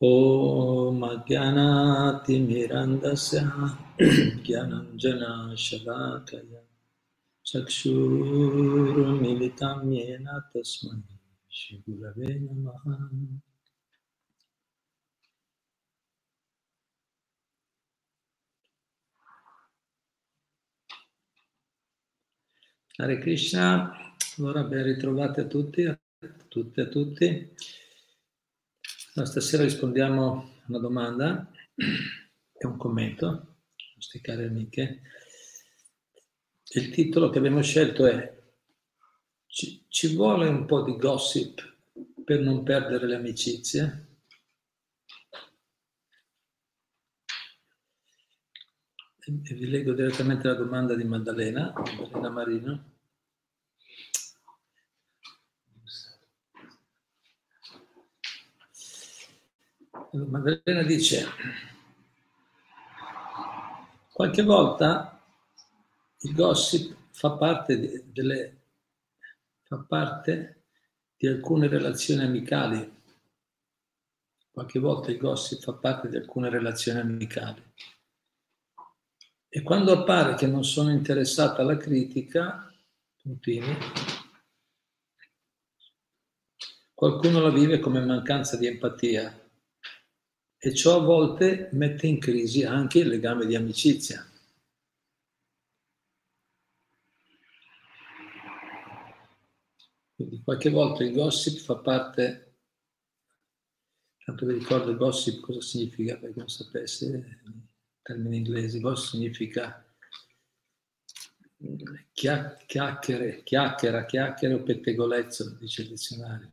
ॐ अज्ञानातिमिरन्दस्य ज्ञानञ्जना शलाकया चक्षुरुमिलितं येन तस्मै श्रीगुरवे नमः Hare Krishna, allora ben ritrovati a tutti, a tutte e a tutti. Allora, stasera rispondiamo a una domanda e un commento, nostre care amiche. Il titolo che abbiamo scelto è ci, ci vuole un po' di gossip per non perdere le amicizie? E vi leggo direttamente la domanda di Maddalena, Maddalena Marino. Maddalena dice, qualche volta il gossip fa parte, di, delle, fa parte di alcune relazioni amicali. Qualche volta il gossip fa parte di alcune relazioni amicali. E quando appare che non sono interessata alla critica, puntini, qualcuno la vive come mancanza di empatia e ciò a volte mette in crisi anche il legame di amicizia. Quindi qualche volta il gossip fa parte, tanto vi ricordo il gossip cosa significa, perché non sapesse, termine inglese, gossip significa chiacchiere, chiacchiera, chiacchiere o pettegolezzo, dice il dizionario.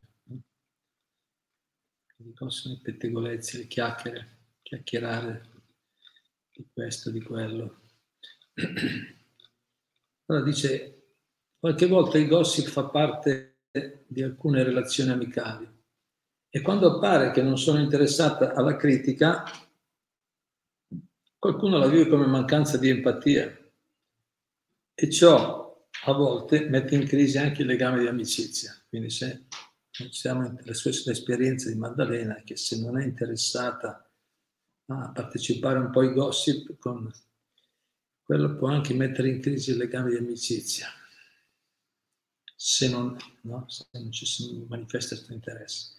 Quindi possono i pettegolezzi, le chiacchiere, chiacchierare di questo, di quello. Allora dice, qualche volta il gossip fa parte di alcune relazioni amicali e quando appare che non sono interessata alla critica, qualcuno la vive come mancanza di empatia e ciò a volte mette in crisi anche il legame di amicizia. Quindi se siamo le sue esperienze di Maddalena che se non è interessata a partecipare un po' ai gossip, con quello può anche mettere in crisi il legame di amicizia, se non, no? se non ci si manifesta questo interesse.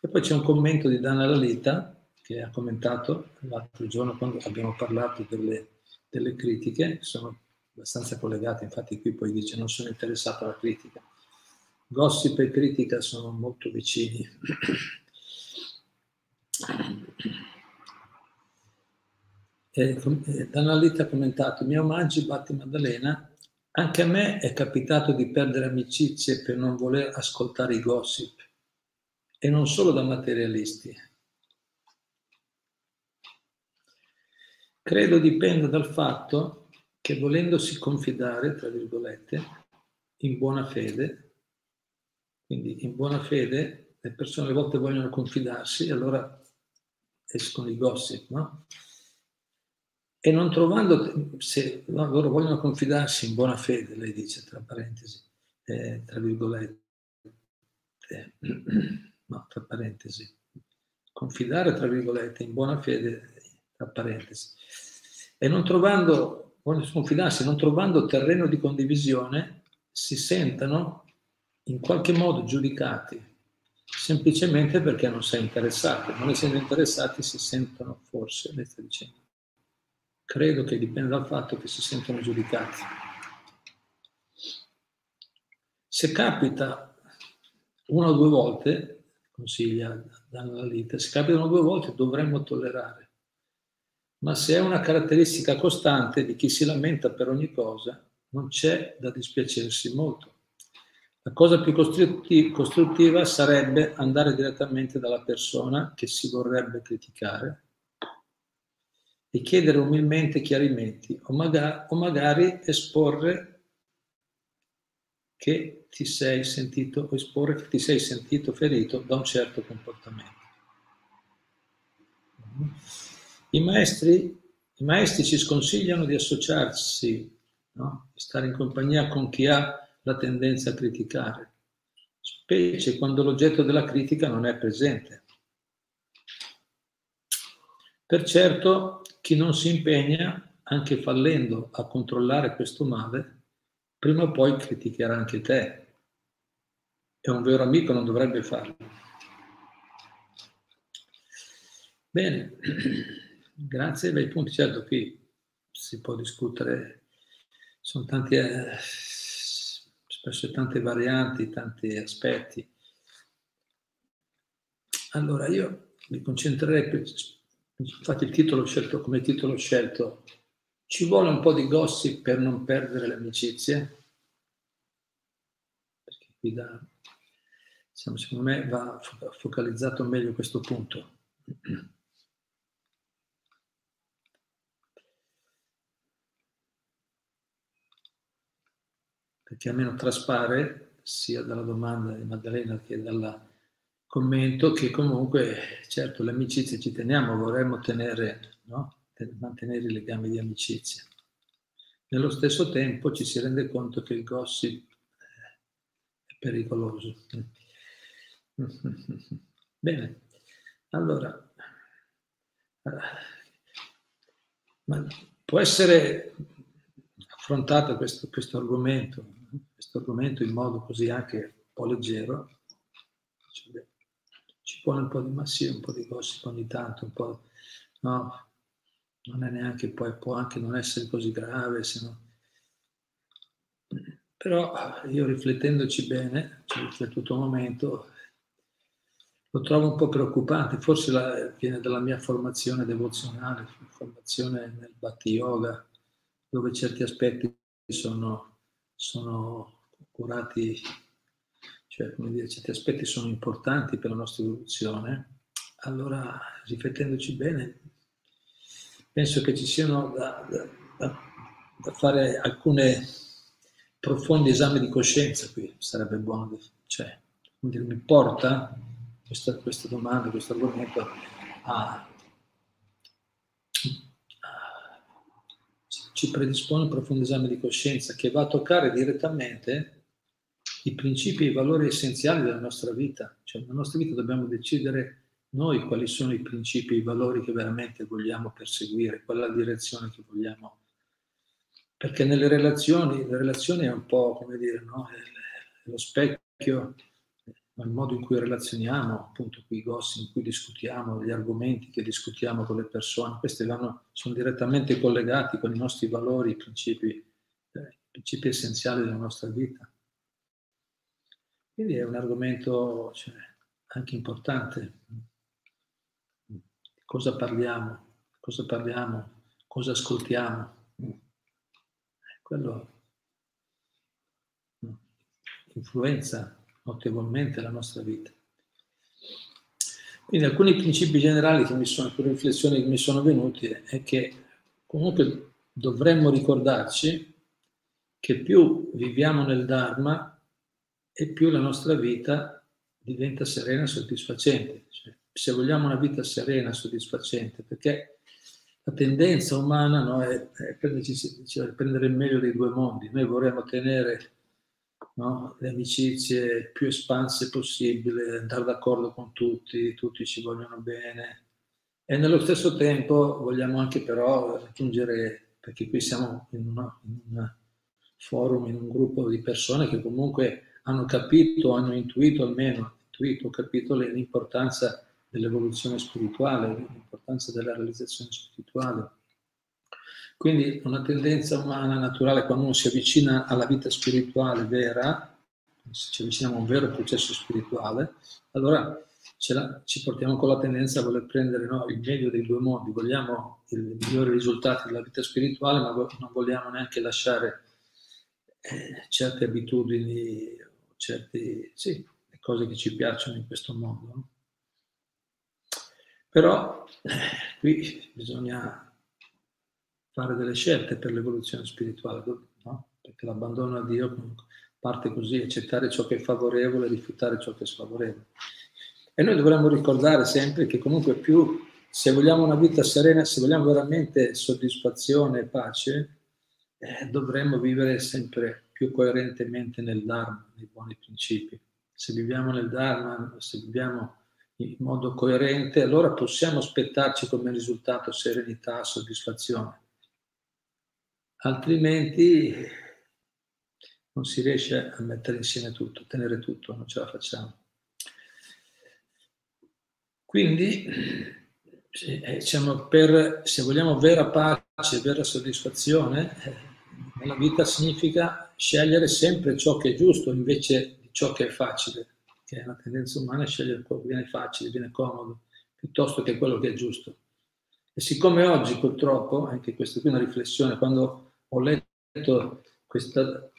E poi c'è un commento di Dana Lalita che ha commentato l'altro giorno quando abbiamo parlato delle, delle critiche, che sono abbastanza collegate, infatti qui poi dice non sono interessato alla critica Gossip e critica sono molto vicini. Danalita ha commentato, miei omaggi Batti Maddalena, anche a me è capitato di perdere amicizie per non voler ascoltare i gossip, e non solo da materialisti. Credo dipenda dal fatto che volendosi confidare, tra virgolette, in buona fede, quindi in buona fede le persone a volte vogliono confidarsi e allora escono i gossip, no? E non trovando, se no, loro vogliono confidarsi in buona fede, lei dice tra parentesi, eh, tra virgolette, eh, no, tra parentesi, confidare tra virgolette in buona fede, tra parentesi, e non trovando, vogliono confidarsi, non trovando terreno di condivisione, si sentono in qualche modo giudicati semplicemente perché non sei interessato. Non essendo interessati si sentono forse, lei sta dicendo. Credo che dipenda dal fatto che si sentono giudicati. Se capita una o due volte, consiglia dalla lite, se capita una o due volte dovremmo tollerare. Ma se è una caratteristica costante di chi si lamenta per ogni cosa, non c'è da dispiacersi molto la cosa più costruttiva sarebbe andare direttamente dalla persona che si vorrebbe criticare e chiedere umilmente chiarimenti o magari, o magari esporre che ti sei sentito o esporre che ti sei sentito ferito da un certo comportamento. I maestri, i maestri ci sconsigliano di associarsi, no? di stare in compagnia con chi ha la tendenza a criticare, specie quando l'oggetto della critica non è presente. Per certo, chi non si impegna, anche fallendo a controllare questo male, prima o poi criticherà anche te. E un vero amico non dovrebbe farlo. Bene, grazie bei punti. Certo, qui si può discutere, sono tanti, eh, spesso tante varianti, tanti aspetti. Allora, io mi concentrerei, infatti il titolo scelto, come titolo scelto, ci vuole un po' di gossip per non perdere le amicizie? Perché qui da, diciamo, secondo me va focalizzato meglio questo punto. Perché almeno traspare sia dalla domanda di Maddalena che dal commento che comunque, certo, le amicizie ci teniamo, vorremmo tenere, no? mantenere i legami di amicizia. Nello stesso tempo ci si rende conto che il gossip eh, è pericoloso. Bene, allora, eh, può essere affrontato questo, questo argomento questo argomento in modo così anche un po' leggero, ci pone un po' di massia, un po' di gossip ogni tanto, un po', no, non è neanche poi, può anche non essere così grave, se no. Però io riflettendoci bene, ci ho riflettuto un momento, lo trovo un po' preoccupante, forse la, viene dalla mia formazione devozionale, formazione nel Bhakti Yoga, dove certi aspetti sono, sono curati, cioè come dire, certi aspetti sono importanti per la nostra evoluzione, allora riflettendoci bene, penso che ci siano da, da, da fare alcune profondi esami di coscienza qui, sarebbe buono, cioè, dire, mi porta questa, questa domanda, questo argomento a, ci predispone un profondo esame di coscienza che va a toccare direttamente i principi e i valori essenziali della nostra vita. Cioè, nella nostra vita dobbiamo decidere noi quali sono i principi e i valori che veramente vogliamo perseguire, qual è la direzione che vogliamo. Perché nelle relazioni, le relazioni è un po' come dire, no? è lo specchio, il modo in cui relazioniamo, appunto i gossi in cui discutiamo, gli argomenti che discutiamo con le persone, questi vanno, sono direttamente collegati con i nostri valori, i principi, eh, i principi essenziali della nostra vita. Quindi è un argomento cioè, anche importante. Cosa parliamo? Cosa parliamo? Cosa ascoltiamo? Quello influenza notevolmente la nostra vita. Quindi alcuni principi generali che mi sono, alcune riflessioni che mi sono venute è che comunque dovremmo ricordarci che più viviamo nel Dharma, e più la nostra vita diventa serena e soddisfacente. Cioè, se vogliamo una vita serena e soddisfacente, perché la tendenza umana no, è, è prenderci, cioè, prendere il meglio dei due mondi. Noi vorremmo tenere no, le amicizie più espanse possibile, andare d'accordo con tutti, tutti ci vogliono bene. E nello stesso tempo vogliamo anche però raggiungere, perché qui siamo in, un forum, in un gruppo di persone che comunque hanno capito, hanno intuito almeno, intuito, capito l'importanza dell'evoluzione spirituale, l'importanza della realizzazione spirituale. Quindi una tendenza umana naturale quando uno si avvicina alla vita spirituale vera, se ci avviciniamo a un vero processo spirituale, allora la, ci portiamo con la tendenza a voler prendere no, il meglio dei due mondi, vogliamo i migliori risultati della vita spirituale, ma non vogliamo neanche lasciare eh, certe abitudini certi, sì, cose che ci piacciono in questo mondo. No? Però eh, qui bisogna fare delle scelte per l'evoluzione spirituale, no? perché l'abbandono a Dio parte così, accettare ciò che è favorevole e rifiutare ciò che è sfavorevole. E noi dovremmo ricordare sempre che comunque più, se vogliamo una vita serena, se vogliamo veramente soddisfazione e pace, eh, dovremmo vivere sempre più coerentemente nel Dharma, nei buoni principi. se viviamo nel Dharma, se viviamo in modo coerente, allora possiamo aspettarci come risultato serenità, soddisfazione. Altrimenti non si riesce a mettere insieme tutto, a tenere tutto, non ce la facciamo. Quindi, eh, diciamo, per, se vogliamo vera pace, vera soddisfazione, eh, nella vita significa scegliere sempre ciò che è giusto invece di ciò che è facile, che è una tendenza umana a scegliere quello che viene facile, viene comodo, piuttosto che quello che è giusto. E siccome oggi purtroppo, anche questa qui è una riflessione, quando ho letto questa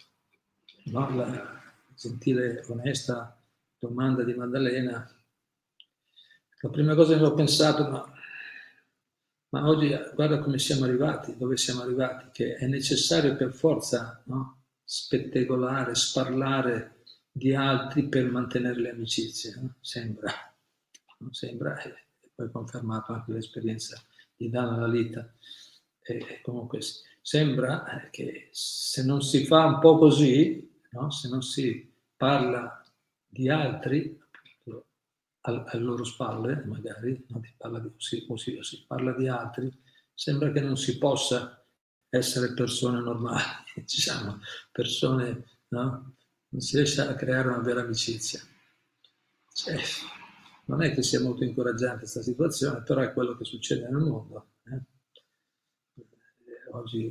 no, la gentile, onesta domanda di Maddalena, la prima cosa che ho pensato, ma, ma, oggi guarda come siamo arrivati, dove siamo arrivati, che è necessario per forza no, spettegolare, sparlare di altri per mantenere le amicizie, no? sembra, non sembra, e poi confermato anche l'esperienza di Dana Lalita. E comunque sembra che se non si fa un po' così, no? se non si parla di altri, alle loro spalle, magari, no? si parla di, si, o, si, si parla di altri, sembra che non si possa essere persone normali, diciamo, persone, no? Non si riesce a creare una vera amicizia. Cioè, non è che sia molto incoraggiante questa situazione, però è quello che succede nel mondo. Oggi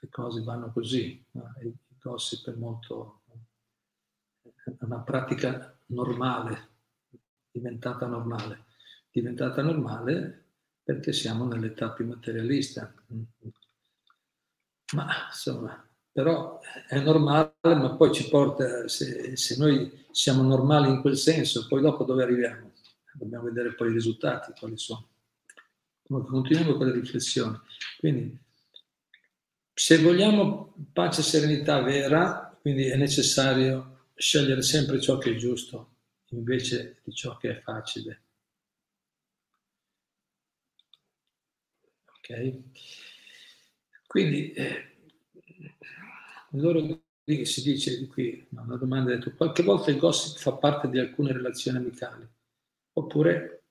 le cose vanno così, no? il gossip è molto una pratica normale, diventata normale. Diventata normale perché siamo nell'età più materialista. Ma insomma, però è normale, ma poi ci porta, se, se, noi siamo normali in quel senso, poi dopo dove arriviamo? Dobbiamo vedere poi i risultati, quali sono. continuiamo con le riflessioni. Quindi, se vogliamo pace e serenità vera, quindi è necessario scegliere sempre ciò che è giusto invece di ciò che è facile. Ok? Quindi, eh, loro si dice qui, una domanda ha detto, qualche volta il gossip fa parte di alcune relazioni amicali, oppure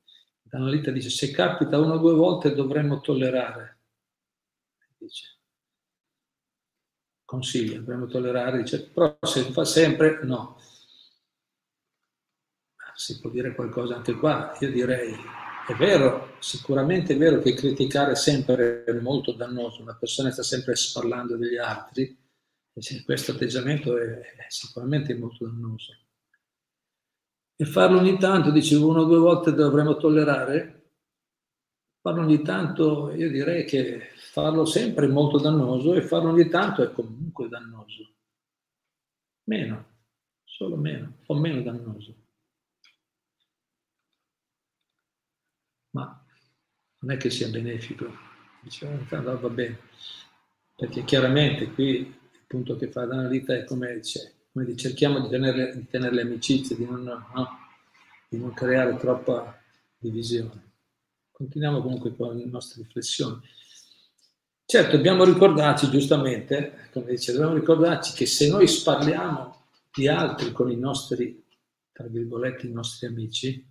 l'analita dice, se capita una o due volte dovremmo tollerare, dice, consiglia, dovremmo tollerare, dice, però se fa sempre, no. Si può dire qualcosa anche qua, io direi, è vero, sicuramente è vero che criticare sempre è molto dannoso, una persona sta sempre parlando degli altri, questo atteggiamento è, sicuramente molto dannoso. E farlo ogni tanto, dicevo, una o due volte dovremmo tollerare, farlo ogni tanto, io direi che farlo sempre è molto dannoso e farlo ogni tanto è comunque dannoso. Meno, solo meno, o meno dannoso. Ma non è che sia benefico. Dicevo, oh, va bene, perché chiaramente qui punto che fa l'analita è come dice, come dice cerchiamo di tenere, di tenere, le amicizie, di non, no, di non creare troppa divisione. Continuiamo comunque con le nostre riflessioni. Certo, dobbiamo ricordarci giustamente, come dice, dobbiamo ricordarci che se noi parliamo di altri con i nostri, tra virgolette, i nostri amici,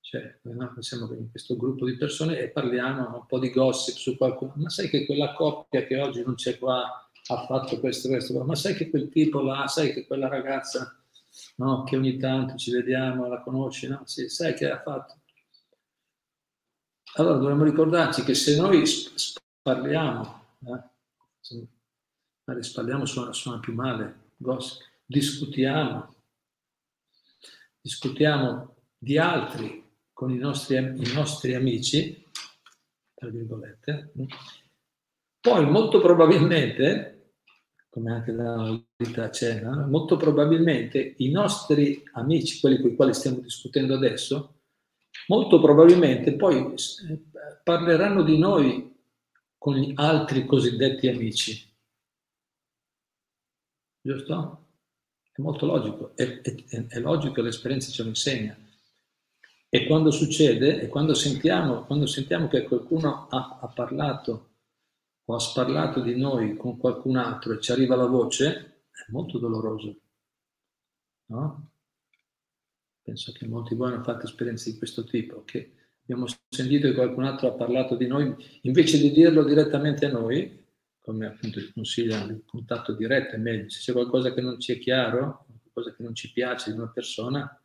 cioè no, siamo in questo gruppo di persone e parliamo un po' di gossip su qualcuno, ma sai che quella coppia che oggi non c'è qua ha fatto questo, questo, ma sai che quel tipo là, sai che quella ragazza, no, che ogni tanto ci vediamo, la conosci, no? Sì, sai che ha fatto. Allora dobbiamo ricordarci che se noi parliamo, eh, magari parliamo suona, suona più male, gossip, discutiamo, discutiamo di altri con i nostri, i nostri amici, tra virgolette, poi molto probabilmente come anche la vita cena, molto probabilmente i nostri amici, quelli con i quali stiamo discutendo adesso, molto probabilmente poi eh, parleranno di noi con gli altri cosiddetti amici. Giusto? È molto logico, è, è, è logico, l'esperienza ce lo insegna. E quando succede, e quando sentiamo, quando sentiamo che qualcuno ha, ha parlato o ha sparlato di noi con qualcun altro e ci arriva la voce, è molto doloroso. No? penso che molti di voi hanno fatto esperienze di questo tipo, che abbiamo sentito che qualcun altro ha parlato di noi, invece di dirlo direttamente a noi, come appunto il consiglia il contatto diretto è meglio, se c'è qualcosa che non ci è chiaro, qualcosa che non ci piace di una persona,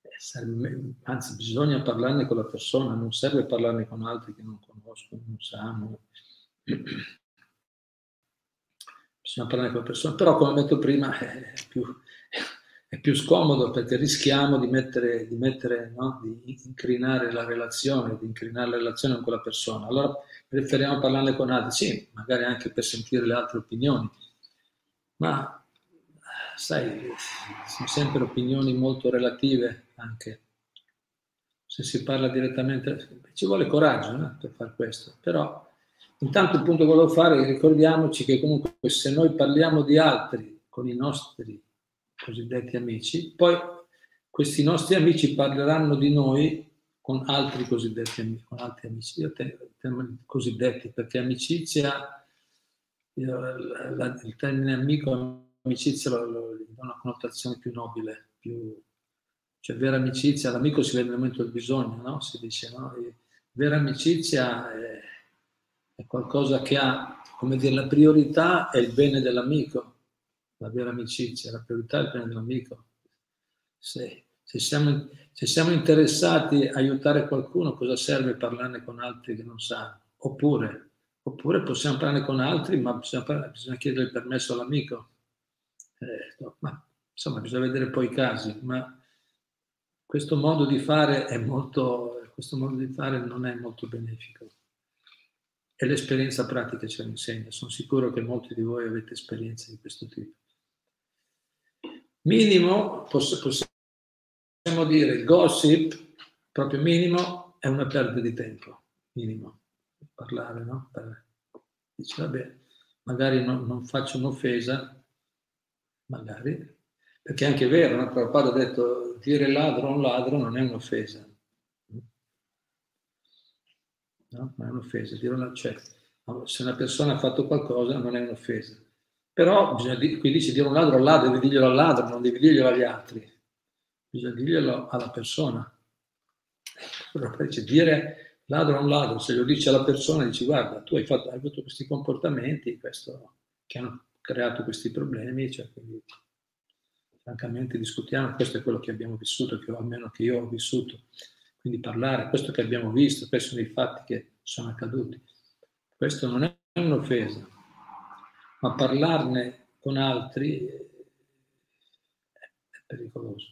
eh, anzi bisogna parlarne con la persona, non serve parlarne con altri che non conoscono, non sanno. Bisogna parlarne con la persona, però come ho detto prima è più, è più scomodo perché rischiamo di mettere, di, mettere no? di incrinare la relazione, di incrinare la relazione con quella persona. Allora preferiamo parlarne con altri, sì, magari anche per sentire le altre opinioni, ma sai, sono sempre opinioni molto relative anche. Se si parla direttamente, ci vuole coraggio no? per fare questo, però intanto il punto che volevo fare, ricordiamoci che comunque se noi parliamo di altri con i nostri cosiddetti amici, poi questi nostri amici parleranno di noi con altri cosiddetti amici, con altri amici, io tengo cosiddetti perché amicizia, io, la, il termine amico, amicizia lo, lo, lo dà una connotazione più nobile, più, cioè vera amicizia, l'amico si vede nel momento del bisogno, no? Si dice, no? E vera amicizia è, è qualcosa che ha, come dire, la priorità è il bene dell'amico, la vera amicizia, la priorità è il bene dell'amico. Se, se, siamo, se siamo interessati a aiutare qualcuno, cosa serve parlarne con altri che non sanno? Oppure, oppure possiamo parlarne con altri, ma bisogna, parlare, bisogna chiedere il permesso all'amico. Eh, no, ma, insomma, bisogna vedere poi i casi, ma questo modo di fare è molto, questo modo di fare non è molto benefico. E l'esperienza pratica ce lo insegna. Sono sicuro che molti di voi avete esperienze di questo tipo. Minimo, possiamo dire, il gossip, proprio minimo, è una perdita di tempo. Minimo. Parlare, no? Dice, vabbè, magari non, non faccio un'offesa, magari, perché è anche vero, no? Prabhupada ha detto, dire ladro a un ladro non è un'offesa. No? Non è un'offesa. Dire una, cioè, se una persona ha fatto qualcosa non è un'offesa. Però bisogna, qui dice dire un ladro al ladro, devi dirglielo al ladro, non devi dirglielo agli altri. Bisogna dirglielo alla persona. Dice, dire ladro a un ladro, se lo dici alla persona, dici guarda, tu hai fatto, hai avuto questi comportamenti questo, che hanno creato questi problemi, cioè, quindi, francamente discutiamo, questo è quello che abbiamo vissuto, che almeno che io ho vissuto. Quindi parlare, questo che abbiamo visto, questi sono i fatti che sono accaduti. Questo non è un'offesa, ma parlarne con altri è pericoloso.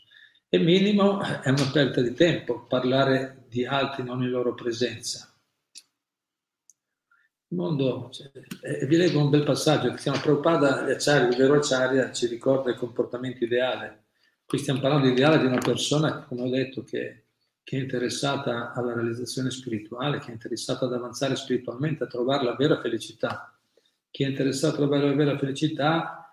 E minimo è una perdita di tempo parlare di altri non in loro presenza. Il mondo, cioè, eh, vi leggo un bel passaggio che si chiama Prabhupada Acharya, il vero Acharya ci ricorda il comportamento ideale. Qui stiamo parlando di ideale di una persona, come ho detto, che, che è interessata alla realizzazione spirituale, che è interessata ad avanzare spiritualmente, a trovare la vera felicità chi è interessato a trovare la vera felicità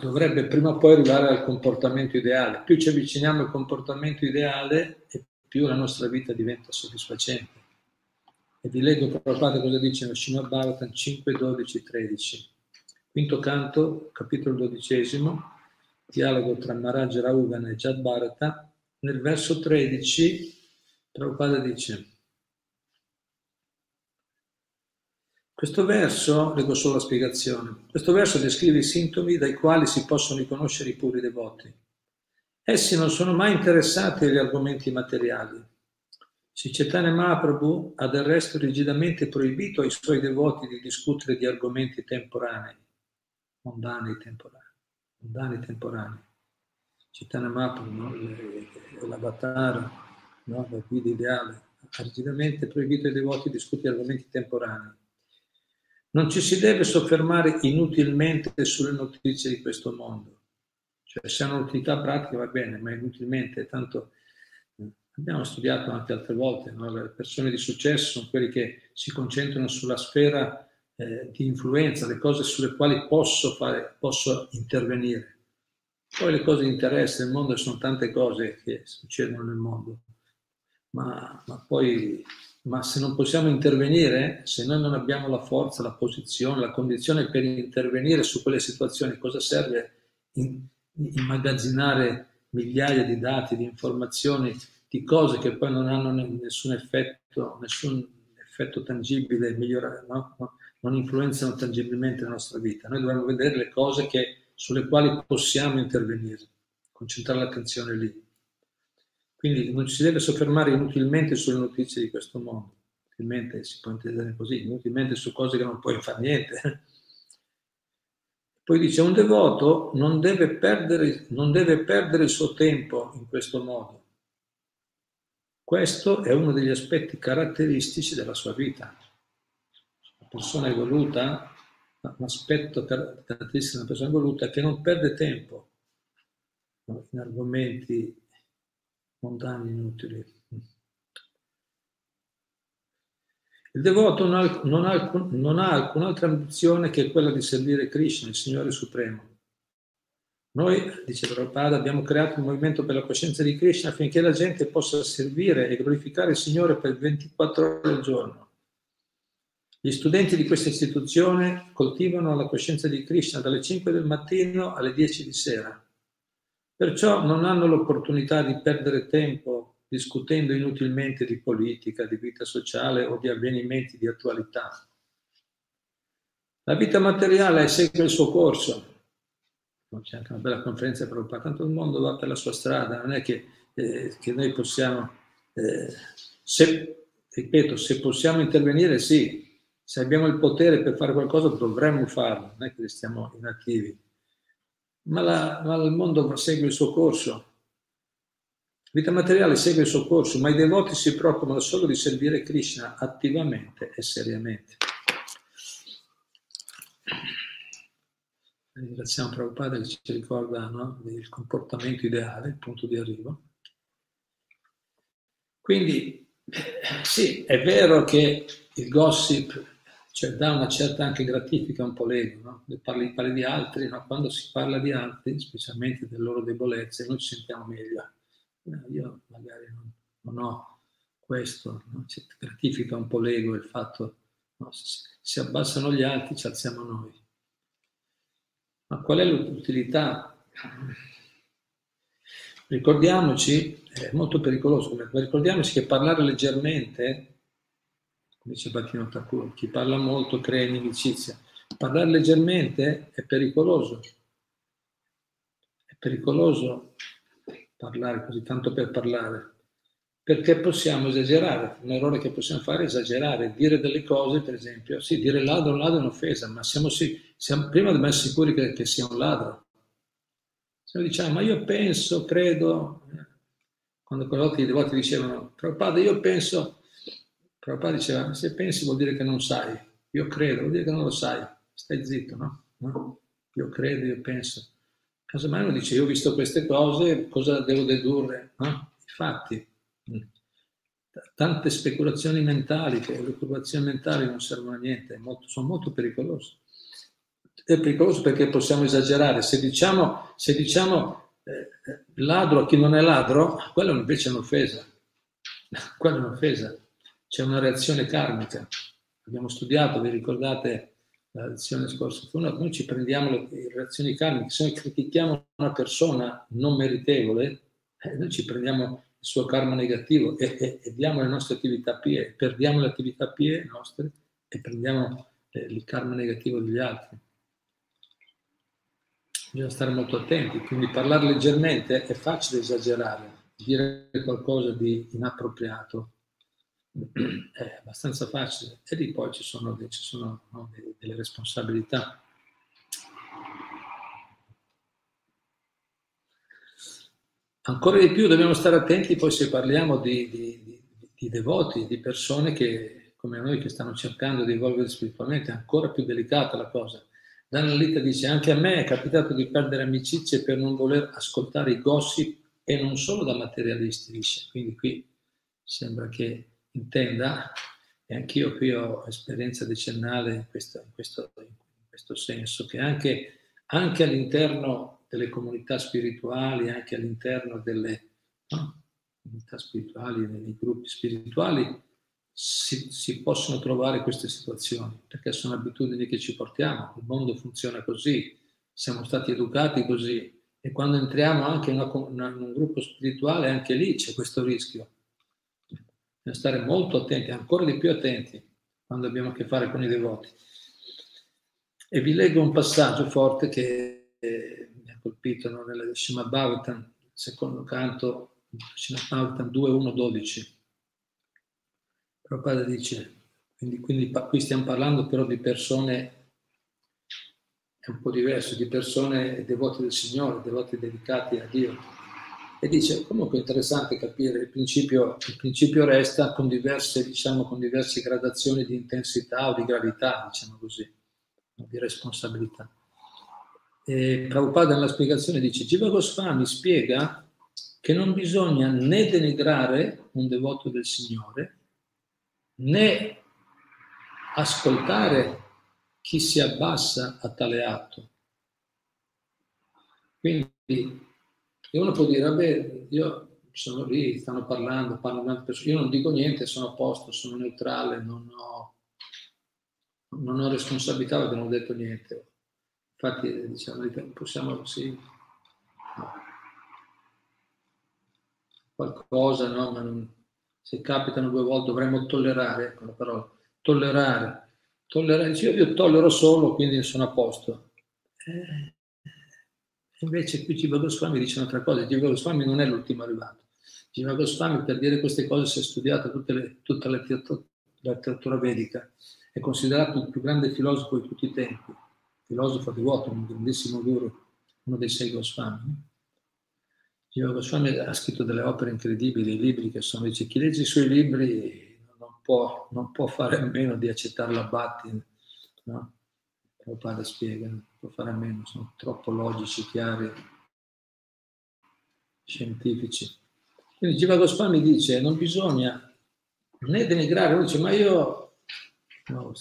dovrebbe prima o poi arrivare al comportamento ideale. Più ci avviciniamo al comportamento ideale e più la nostra vita diventa soddisfacente. E vi leggo Prabhupada cosa dice nel Srimad Bhavatan 5, 12, 13. Quinto canto, capitolo dodicesimo, dialogo tra Maharaj Raugana e Jad Bharata. Nel verso 13 Prabhupada dice Questo verso, leggo solo la spiegazione, questo verso descrive i sintomi dai quali si possono riconoscere i puri devoti. Essi non sono mai interessati agli argomenti materiali. Sri Chaitanya Mahaprabhu ha del resto rigidamente proibito ai suoi devoti di discutere di argomenti temporanei, mondani temporanei, mondani temporanei. Chaitanya Mahaprabhu, no? l'avatar, no? la guida ideale, ha rigidamente proibito ai devoti di discutere di argomenti temporanei non ci si deve soffermare inutilmente sulle notizie di questo mondo. Cioè, se hanno utilità pratica va bene, ma inutilmente, tanto eh, abbiamo studiato anche altre volte, no? le persone di successo sono quelli che si concentrano sulla sfera eh, di influenza, le cose sulle quali posso, fare, posso intervenire. Poi le cose di interesse nel mondo sono tante cose che succedono nel mondo, ma, ma poi ma se non possiamo intervenire, se noi non abbiamo la forza, la posizione, la condizione per intervenire su quelle situazioni, cosa serve in, immagazzinare migliaia di dati, di informazioni, di cose che poi non hanno nessun effetto, nessun effetto tangibile, migliorare, no? non influenzano tangibilmente la nostra vita. Noi dobbiamo vedere le cose che, sulle quali possiamo intervenire, concentrare l'attenzione lì. Quindi non ci si deve soffermare inutilmente sulle notizie di questo mondo, inutilmente si può intendere così, inutilmente su cose che non puoi fare niente. Poi dice, un devoto non deve, perdere, non deve perdere il suo tempo in questo modo. Questo è uno degli aspetti caratteristici della sua vita. La persona evoluta, un aspetto caratteristico della persona evoluta è che non perde tempo in argomenti mondani inutili. Il devoto non ha, non, ha, non ha, alcun'altra ambizione che quella di servire Krishna, il Signore Supremo. Noi, dice Prabhupada, abbiamo creato un movimento per la coscienza di Krishna affinché la gente possa servire e glorificare il Signore per 24 ore al giorno. Gli studenti di questa istituzione coltivano la coscienza di Krishna dalle 5 del mattino alle 10 di sera. Perciò non hanno l'opportunità di perdere tempo discutendo inutilmente di politica, di vita sociale o di avvenimenti di attualità. La vita materiale segue il suo corso. C'è anche una bella conferenza per tanto il mondo va per la sua strada, non è che, eh, che noi possiamo, eh, se, ripeto, se possiamo intervenire sì, se abbiamo il potere per fare qualcosa dovremmo farlo, non è che restiamo inattivi ma, la, ma il mondo segue il suo corso. La vita materiale segue il suo corso, ma i devoti si preoccupano solo di servire Krishna attivamente e seriamente. Ringraziamo Prabhupada che ci ricorda no, il comportamento ideale, il punto di arrivo. Quindi sì, è vero che il gossip cioè dà una certa anche gratifica un po' l'ego, no? parli, parli, di altri, no? quando si parla di altri, specialmente delle loro debolezze, noi ci sentiamo meglio. Eh, io magari non, non ho questo, no? ci gratifica un po' l'ego il fatto, no? se si abbassano gli altri ci alziamo noi. Ma qual è l'utilità? Ricordiamoci, è molto pericoloso, ricordiamoci che parlare leggermente dice Battino Thakur, chi parla molto crea inimicizia. Parlare leggermente è pericoloso. È pericoloso parlare così tanto per parlare, perché possiamo esagerare. Un errore che possiamo fare è esagerare, dire delle cose, per esempio, sì, dire ladro, ladro è un'offesa, ma siamo, sì, siamo prima dobbiamo essere sicuri che, che, sia un ladro. Se noi diciamo, ma io penso, credo, eh, quando quelle volte i devoti dicevano, padre, io penso, Prabhupada diceva, se pensi vuol dire che non sai, io credo, vuol dire che non lo sai, stai zitto, no? no? Io credo, io penso. Casomai uno dice, io ho visto queste cose, cosa devo dedurre? No? I fatti. Mm. Tante speculazioni mentali, le turbazioni mentali non servono a niente, molto, sono molto pericolose. È pericoloso perché possiamo esagerare. Se diciamo, se diciamo eh, ladro a chi non è ladro, quello invece è un'offesa. Quello è un'offesa c'è una reazione karmica. Abbiamo studiato, vi ricordate la lezione scorsa, noi ci prendiamo le, reazioni karmiche, se noi critichiamo una persona non meritevole, eh, noi ci prendiamo il suo karma negativo e, e, e diamo le nostre attività pie, perdiamo le attività pie nostre e prendiamo eh, il karma negativo degli altri. Bisogna stare molto attenti, quindi parlare leggermente è facile esagerare, dire qualcosa di inappropriato è abbastanza facile e lì poi ci sono, ci sono no, delle responsabilità. Ancora di più dobbiamo stare attenti poi se parliamo di, di, di, di devoti, di persone che, come noi che stanno cercando di evolvere spiritualmente, è ancora più delicata la cosa. Dana dice, anche a me è capitato di perdere amicizie per non voler ascoltare i gossip e non solo da materialisti, dice. Quindi qui sembra che intenda, e anch'io qui ho esperienza decennale in questo, in questo, in questo senso, che anche, anche, all'interno delle comunità spirituali, anche all'interno delle no, comunità spirituali, nei gruppi spirituali, si, si, possono trovare queste situazioni, perché sono abitudini che ci portiamo, il mondo funziona così, siamo stati educati così, E quando entriamo anche in, una, in un gruppo spirituale, anche lì c'è questo rischio. Bisogna stare molto attenti, ancora di più attenti, quando abbiamo a che fare con i devoti. E vi leggo un passaggio forte che eh, mi ha colpito no? nella Shima Bhavatan, secondo canto, Shima Bhavatan 2, 1, 12. Prabhupada dice, quindi, quindi qui stiamo parlando però di persone un po' diverso, di persone devote del Signore, devoti dedicati a Dio. E dice, comunque è interessante capire, il principio, il principio resta con diverse, diciamo, con diverse gradazioni di intensità o di gravità, diciamo così, di responsabilità. E Prabhupada nella spiegazione dice, Jiva Goswami spiega che non bisogna né denigrare un devoto del Signore, né ascoltare chi si abbassa a tale atto. Quindi uno può dire, vabbè, io sono lì, stanno parlando, parlano altre persone, io non dico niente, sono a posto, sono neutrale, non ho, non ho responsabilità perché non ho detto niente. Infatti, diciamo, possiamo, sì, qualcosa, no? Ma non, se capitano due volte dovremmo tollerare, ecco la parola, tollerare tolleranza, io, io tollero solo, quindi sono a posto. Eh, invece qui Jiva Goswami dice un'altra cosa, Jiva Goswami non è l'ultimo arrivato. Jiva Goswami per dire queste cose si è studiato le, tutta la letteratura vedica, è considerato il più grande filosofo di tutti i tempi, filosofo devoto, un grandissimo guru, uno dei sei Goswami. Jiva Goswami ha scritto delle opere incredibili, libri che sono, dice, chi legge i suoi libri può, non può fare a meno di accettare la Batti, no? padre spiega, non può fare a meno, sono troppo logici, chiari, scientifici. Quindi Jiva Goswami dice, non bisogna né denigrare, uno dice, ma io, no,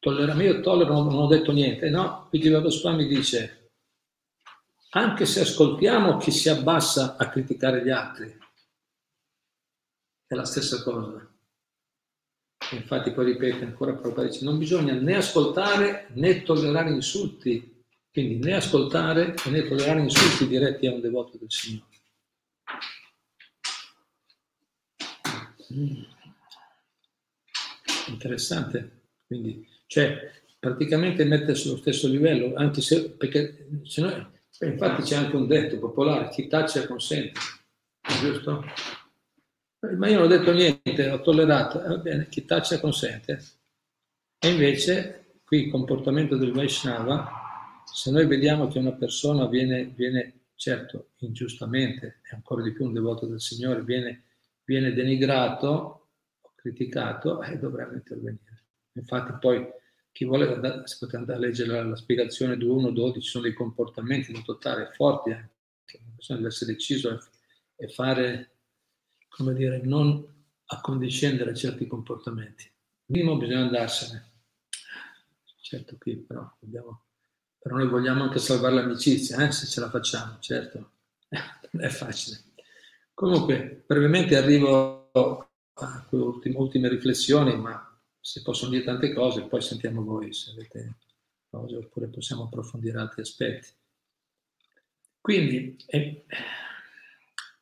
tollero, io tollero, non, ho detto niente, no, Jiva Goswami dice, anche se ascoltiamo chi si abbassa a criticare gli altri, è la stessa cosa infatti poi ripete ancora Prabhupada dice non bisogna né ascoltare né tollerare insulti, quindi né ascoltare né tollerare insulti diretti a un devoto del Signore. Mm. Interessante, quindi, cioè praticamente mette sullo stesso livello, anche se, perché se no, infatti c'è anche un detto popolare, chi taccia consente, giusto? Ma io non ho detto niente, ho tollerato, eh, va bene, chi taccia consente. E invece qui il comportamento del Vaishnava, se noi vediamo che una persona viene, viene certo, ingiustamente, e ancora di più un devoto del Signore, viene, viene denigrato criticato, eh, dovremmo intervenire. Infatti poi chi vuole, andare, si potrebbe andare a leggere la, la spiegazione 2.1.12, ci sono dei comportamenti da adottare forti anche, una essere deciso e fare come dire, non accondiscendere a certi comportamenti. Prima bisogna andarsene. Certo qui però dobbiamo, però noi vogliamo anche salvare l'amicizia, eh, se ce la facciamo, certo. non è facile. Comunque, brevemente arrivo a ultime, ultime riflessioni, ma si possono dire tante cose, poi sentiamo voi se avete cose, oppure possiamo approfondire altri aspetti. Quindi, eh,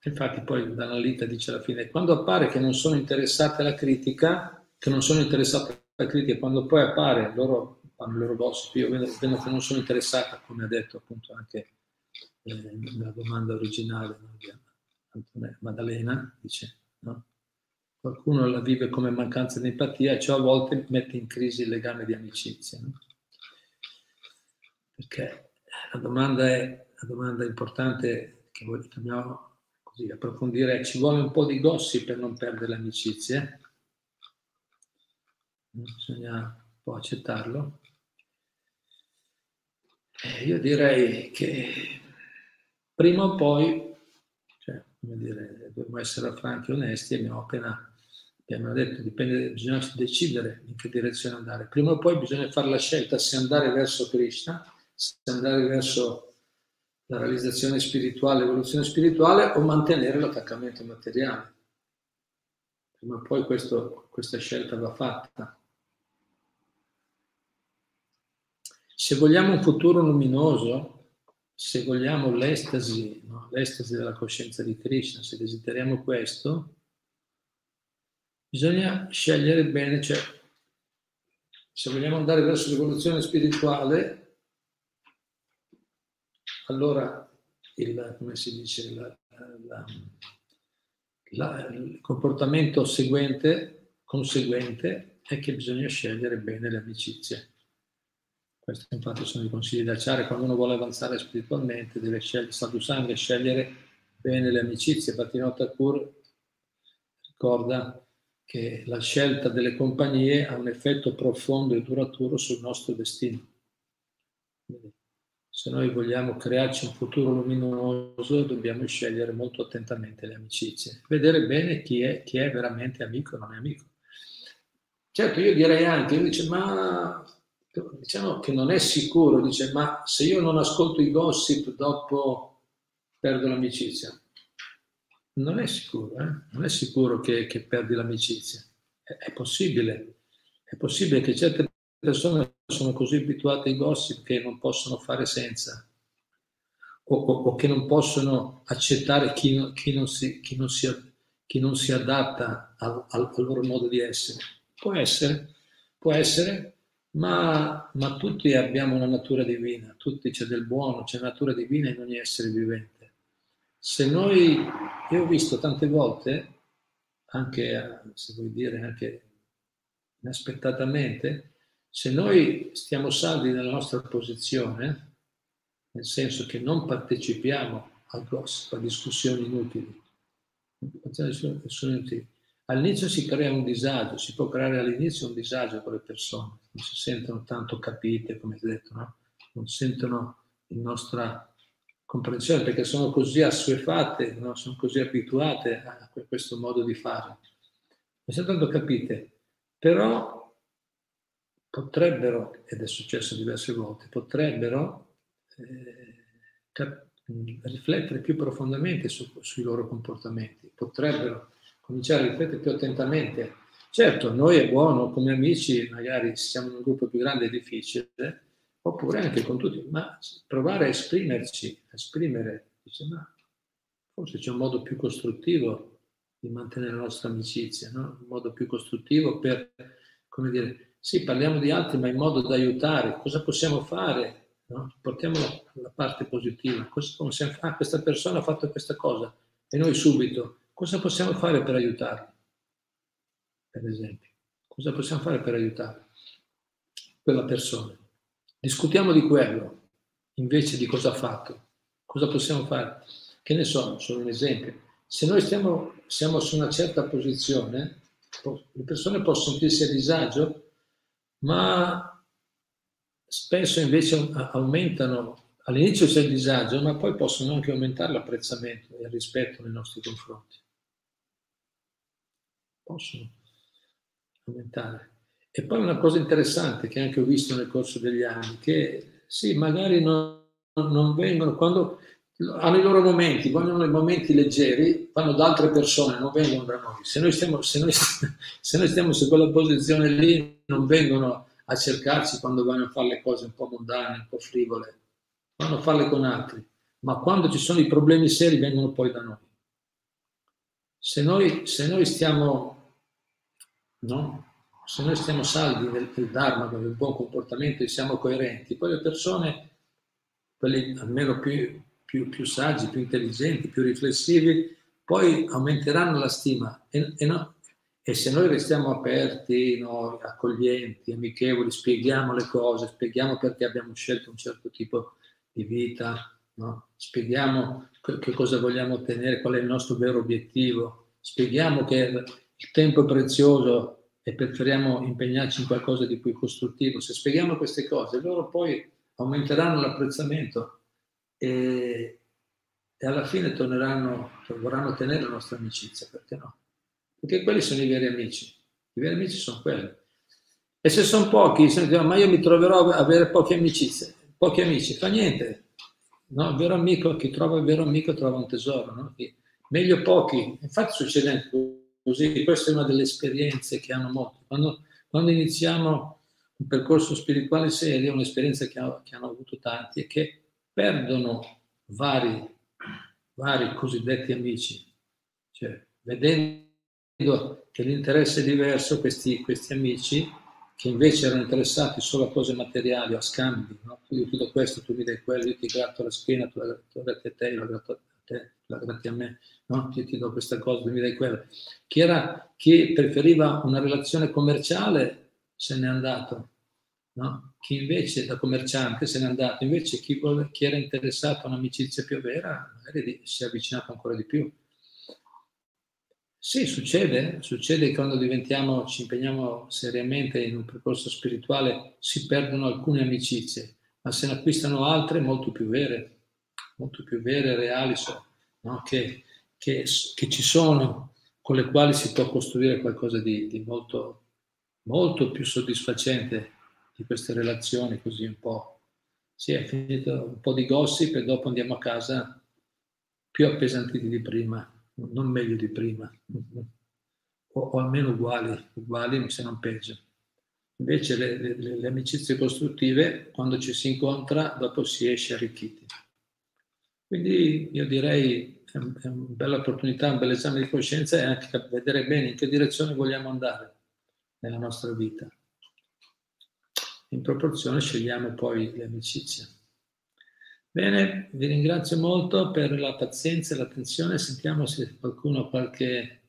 Infatti poi l'analita dice alla fine, quando appare che non sono interessati alla critica, che non sono interessati alla critica, quando poi appare loro fanno loro gossip, io vedo, vedo, che non sono interessata, come ha detto appunto anche eh, nella domanda originale di Maddalena, dice, no? qualcuno la vive come mancanza di empatia e ciò a volte mette in crisi il legame di amicizia. No? Perché la domanda, è, la domanda importante che abbiamo così, approfondire, ci vuole un po' di gossi per non perdere le amicizie, bisogna un po' accettarlo. E io direi che prima o poi, cioè, come dire, dobbiamo essere franchi e onesti, abbiamo appena abbiamo detto, dipende, bisogna decidere in che direzione andare. Prima o poi bisogna fare la scelta se andare verso Krishna, se andare verso la realizzazione spirituale, l'evoluzione spirituale o mantenere l'attaccamento materiale. Prima o poi questo, questa scelta va fatta. Se vogliamo un futuro luminoso, se vogliamo l'estasi, no? l'estasi della coscienza di Krishna, se desideriamo questo, bisogna scegliere bene, cioè se vogliamo andare verso l'evoluzione spirituale, allora il, come si dice, la, la, la, il comportamento seguente, conseguente, è che bisogna scegliere bene le amicizie. Questi infatti sono i consigli da acciare. Quando uno vuole avanzare spiritualmente deve scegliere, sadhusanga, scegliere bene le amicizie. Bhattinot Thakur ricorda che la scelta delle compagnie ha un effetto profondo e duraturo sul nostro destino. Quindi, se noi vogliamo crearci un futuro luminoso, dobbiamo scegliere molto attentamente le amicizie, vedere bene chi è, chi è veramente amico e non è amico. Certo, io direi anche, dice, ma diciamo che non è sicuro, dice, ma se io non ascolto i gossip dopo perdo l'amicizia. Non è sicuro, eh? non è sicuro che, che perdi l'amicizia. È, è, possibile, è possibile che certe persone sono così abituate ai gossip che non possono fare senza o, o, o che non possono accettare chi, chi, non, si, chi, non, si, chi non si adatta al, al, loro modo di essere. Può essere, può essere, ma, ma, tutti abbiamo una natura divina, tutti c'è del buono, c'è natura divina in ogni essere vivente. Se noi, io ho visto tante volte, anche se vuoi dire anche inaspettatamente, se noi stiamo saldi nella nostra posizione, nel senso che non partecipiamo al gossip, a discussioni inutili, all'inizio si crea un disagio, si può creare all'inizio un disagio con le persone, non si sentono tanto capite, come detto, no? non sentono la nostra comprensione perché sono così assuefatte, no? sono così abituate a questo modo di fare. Non sono tanto capite, però potrebbero, ed è successo diverse volte, potrebbero eh, riflettere più profondamente su, sui loro comportamenti, potrebbero cominciare a riflettere più attentamente Certo, noi è buono come amici, magari siamo in un gruppo più grande è difficile, oppure anche con tutti, ma provare a esprimerci, a esprimere, dice, ma forse c'è un modo più costruttivo di mantenere la nostra amicizia, no? un modo più costruttivo per, come dire, sì, parliamo di altri, ma in modo da aiutare, cosa possiamo fare? No? Portiamo la parte positiva, cosa possiamo fare? Ah, questa persona ha fatto questa cosa e noi subito, cosa possiamo fare per aiutarla? per esempio. Cosa possiamo fare per aiutare quella persona? Discutiamo di quello invece di cosa ha fatto. Cosa possiamo fare? Che ne so, solo un esempio. Se noi stiamo, siamo su una certa posizione, le persone possono sentirsi a disagio, ma spesso invece aumentano, all'inizio c'è il disagio, ma poi possono anche aumentare l'apprezzamento e il rispetto nei nostri confronti. Possono aumentare. E poi una cosa interessante che anche ho visto nel corso degli anni, che sì, magari non, non vengono, quando hanno i loro momenti, vogliono i momenti leggeri, vanno da altre persone, non vengono da noi. Se noi stiamo, se noi, se noi stiamo su quella posizione lì, non vengono a cercarci quando vogliono fare le cose un po' mondane, un po' frivole, vanno a farle con altri. Ma quando ci sono i problemi seri vengono poi da noi. Se noi, se noi stiamo no? Se noi stiamo saldi nel, nel Dharma, nel buon comportamento e siamo coerenti, poi le persone, quelli almeno più, più, più saggi, più intelligenti, più riflessivi, poi aumenteranno la stima. E, e, no, e se noi restiamo aperti, no, accoglienti, amichevoli, spieghiamo le cose, spieghiamo perché abbiamo scelto un certo tipo di vita, no? spieghiamo che cosa vogliamo ottenere, qual è il nostro vero obiettivo, spieghiamo che il tempo è prezioso e preferiamo impegnarci in qualcosa di più costruttivo, se spieghiamo queste cose, loro poi aumenteranno l'apprezzamento e, e alla fine torneranno, vorranno tenere la nostra amicizia, perché no? Perché quelli sono i veri amici, i veri amici sono quelli. E se sono pochi, se dicono, ma io mi troverò a avere poche amicizie, pochi amici, fa niente. No? Il vero amico, chi trova il vero amico trova un tesoro, no? Meglio pochi. Infatti succede Così questa è una delle esperienze che hanno molti. Quando, quando iniziamo un percorso spirituale serio, un'esperienza che, che, hanno avuto tanti, è che perdono vari, vari cosiddetti amici, cioè vedendo che l'interesse è diverso, questi, questi amici che invece erano interessati solo a cose materiali, a scambi, no? io ti do questo, tu mi dai quello, io ti gratto la schiena, tu la, tu la gratti a te, io la gratto a te, la gratti a me, no? io ti do questa cosa, tu mi dai quella. Chi, era, chi preferiva una relazione commerciale se n'è andato, no? chi invece da commerciante se n'è andato, invece chi, chi era interessato a un'amicizia più vera magari si è avvicinato ancora di più. Sì, succede, succede quando diventiamo, ci impegniamo seriamente in un percorso spirituale, si perdono alcune amicizie, ma se ne acquistano altre molto più vere, molto più vere, reali, no? che, che, che, ci sono, con le quali si può costruire qualcosa di, di molto, molto più soddisfacente di queste relazioni, così un po'. Sì, è finito un po' di gossip e dopo andiamo a casa più appesantiti di prima non meglio di prima, o, o almeno uguali, uguali se non peggio. Invece le, le, le, amicizie costruttive, quando ci si incontra, dopo si esce arricchiti. Quindi io direi è, è una bella opportunità, un bel esame di coscienza e anche vedere bene in che direzione vogliamo andare nella nostra vita. In proporzione scegliamo poi le amicizie. Bene, vi ringrazio molto per la pazienza e l'attenzione. Sentiamo se qualcuno ha qualche,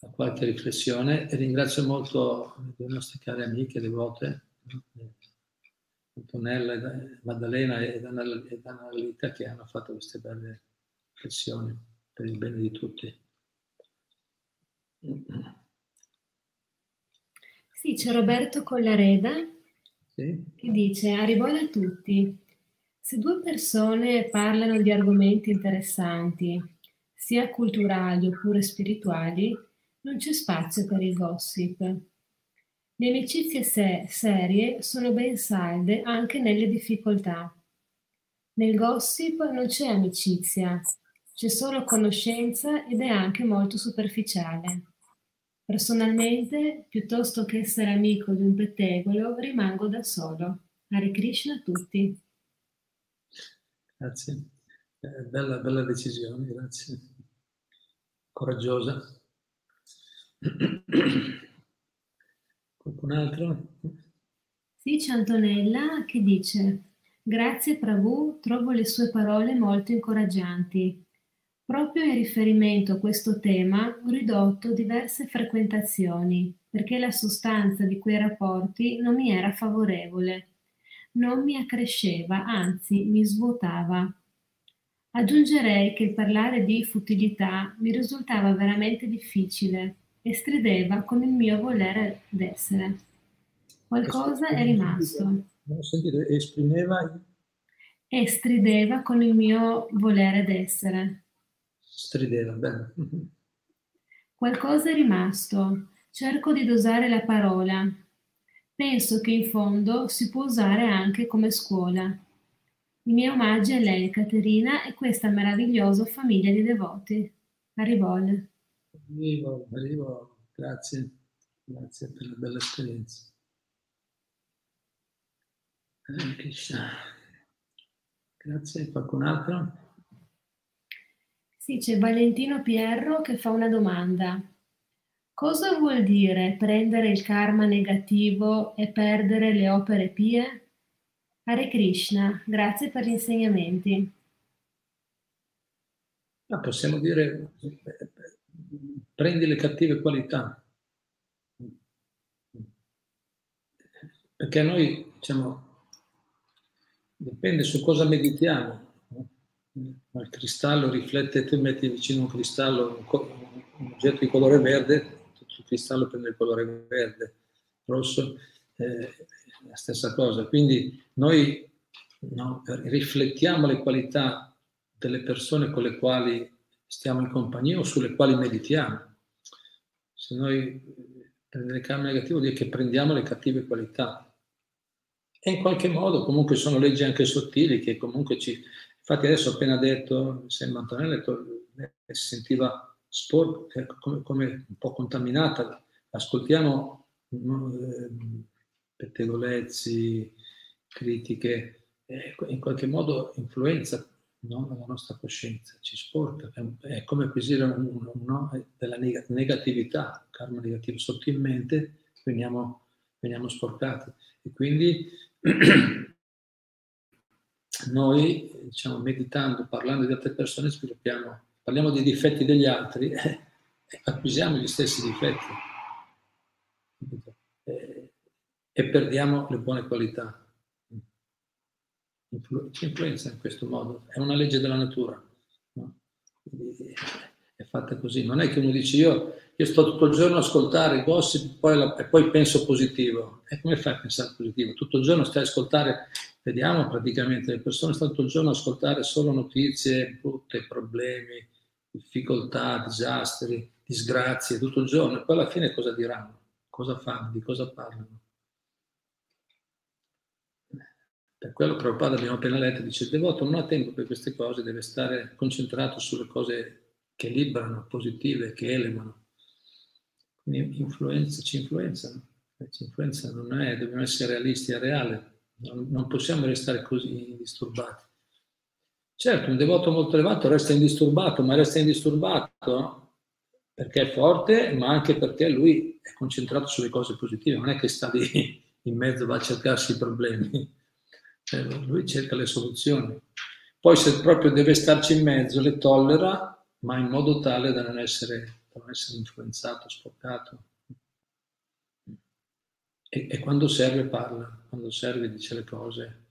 ha qualche riflessione e ringrazio molto le nostre care amiche devote, Antonella, Maddalena ed Annalita che hanno fatto queste belle riflessioni per il bene di tutti. Sì, c'è Roberto Collareda sì. che dice arrivò a tutti se due persone parlano di argomenti interessanti, sia culturali oppure spirituali, non c'è spazio per il gossip. Le amicizie se- serie sono ben salde anche nelle difficoltà. Nel gossip non c'è amicizia, c'è solo conoscenza ed è anche molto superficiale. Personalmente, piuttosto che essere amico di un pettegolo, rimango da solo. Hare Krishna a tutti. Grazie. Eh, bella, bella decisione, grazie. Coraggiosa. Qualcun altro? Sì, c'è Antonella che dice Grazie Prabhu, trovo le sue parole molto incoraggianti. Proprio in riferimento a questo tema ho ridotto diverse frequentazioni perché la sostanza di quei rapporti non mi era favorevole non mi accresceva, anzi mi svuotava. Aggiungerei che il parlare di futilità mi risultava veramente difficile e strideva con il mio volere d'essere. Qualcosa è rimasto. Non ho sentito, esprimeva? E strideva con il mio volere d'essere. Strideva, bene. Qualcosa è rimasto. Cerco di dosare la parola, Penso che in fondo si può usare anche come scuola. I miei omaggi a lei, Caterina, e questa meravigliosa famiglia di devoti. Arrivol. Arrivo, arrivo, grazie, grazie per la bella esperienza. Grazie, qualcun altro? Sì, c'è Valentino Pierro che fa una domanda. Cosa vuol dire prendere il karma negativo e perdere le opere pie? Hare Krishna, grazie per gli insegnamenti. Ma possiamo dire prendi le cattive qualità. Perché noi, diciamo, dipende su cosa meditiamo. Il cristallo riflette, tu metti vicino un cristallo un oggetto di colore verde, il cristallo prende il colore verde, rosso, eh, la stessa cosa. Quindi noi no, riflettiamo le qualità delle persone con le quali stiamo in compagnia o sulle quali meditiamo. Se noi prendiamo il karma negativo vuol dire che prendiamo le cattive qualità. E in qualche modo comunque sono leggi anche sottili che comunque ci... Infatti adesso ho appena detto, sembra Antonella, si sentiva sporco, come, come, un po' contaminata. Ascoltiamo eh, pettegolezzi, critiche, eh, in qualche modo influenza no? la nostra coscienza, ci sporca, è come acquisire un, un, no? della negatività, karma negativo sottilmente, veniamo, veniamo sporcati. E quindi noi, diciamo, meditando, parlando di altre persone, sviluppiamo, parliamo dei difetti degli altri e acquisiamo gli stessi difetti e, e perdiamo le buone qualità ci influenza in questo modo, è una legge della natura. No? è fatta così. Non è che uno dice io, io sto tutto il giorno a ascoltare gossip poi la, e poi penso positivo. E come fai a pensare positivo? Tutto il giorno stai a ascoltare, vediamo praticamente, le persone stanno tutto il giorno a ascoltare solo notizie brutte, problemi, difficoltà, disastri, disgrazie, tutto il giorno. E poi alla fine cosa diranno? Cosa fanno? Di cosa parlano? Per quello Prabhupada abbiamo appena letto, dice il devoto non ha tempo per queste cose, deve stare concentrato sulle cose che liberano, positive, che elevano. Quindi influenza, ci influenzano, ci influenzano, non è, dobbiamo essere realisti e reali, non, possiamo restare così indisturbati. Certo, un devoto molto elevato resta indisturbato, ma resta indisturbato perché è forte, ma anche perché lui è concentrato sulle cose positive, non è che sta lì in mezzo, va a cercarsi i problemi. Cioè, lui cerca le soluzioni. Poi se proprio deve starci in mezzo, le tollera, ma in modo tale da non essere, da non essere influenzato, sporcato. E, e, quando serve parla, quando serve dice le cose,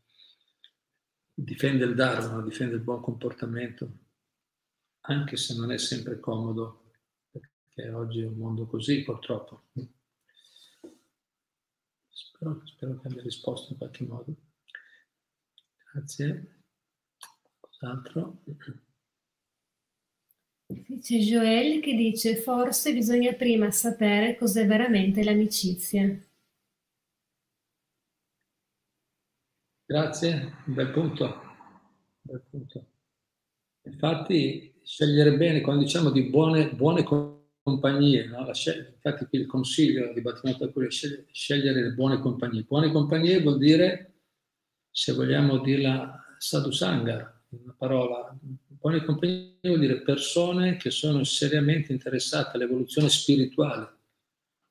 difende il Dharma, difende il buon comportamento, anche se non è sempre comodo, perché oggi è un mondo così purtroppo. Spero, spero che abbia risposto in qualche modo. Grazie. Cos'altro? C'è Joel che dice forse bisogna prima sapere cos'è veramente l'amicizia. Grazie, un bel punto. Un bel punto. Infatti, scegliere bene, quando diciamo di buone, buone compagnie, no? infatti qui il consiglio di Battimento è scegliere le buone compagnie. Buone compagnie vuol dire se vogliamo dirla sadhusanga, una parola, buone compagnie vuol dire persone che sono seriamente interessate all'evoluzione spirituale,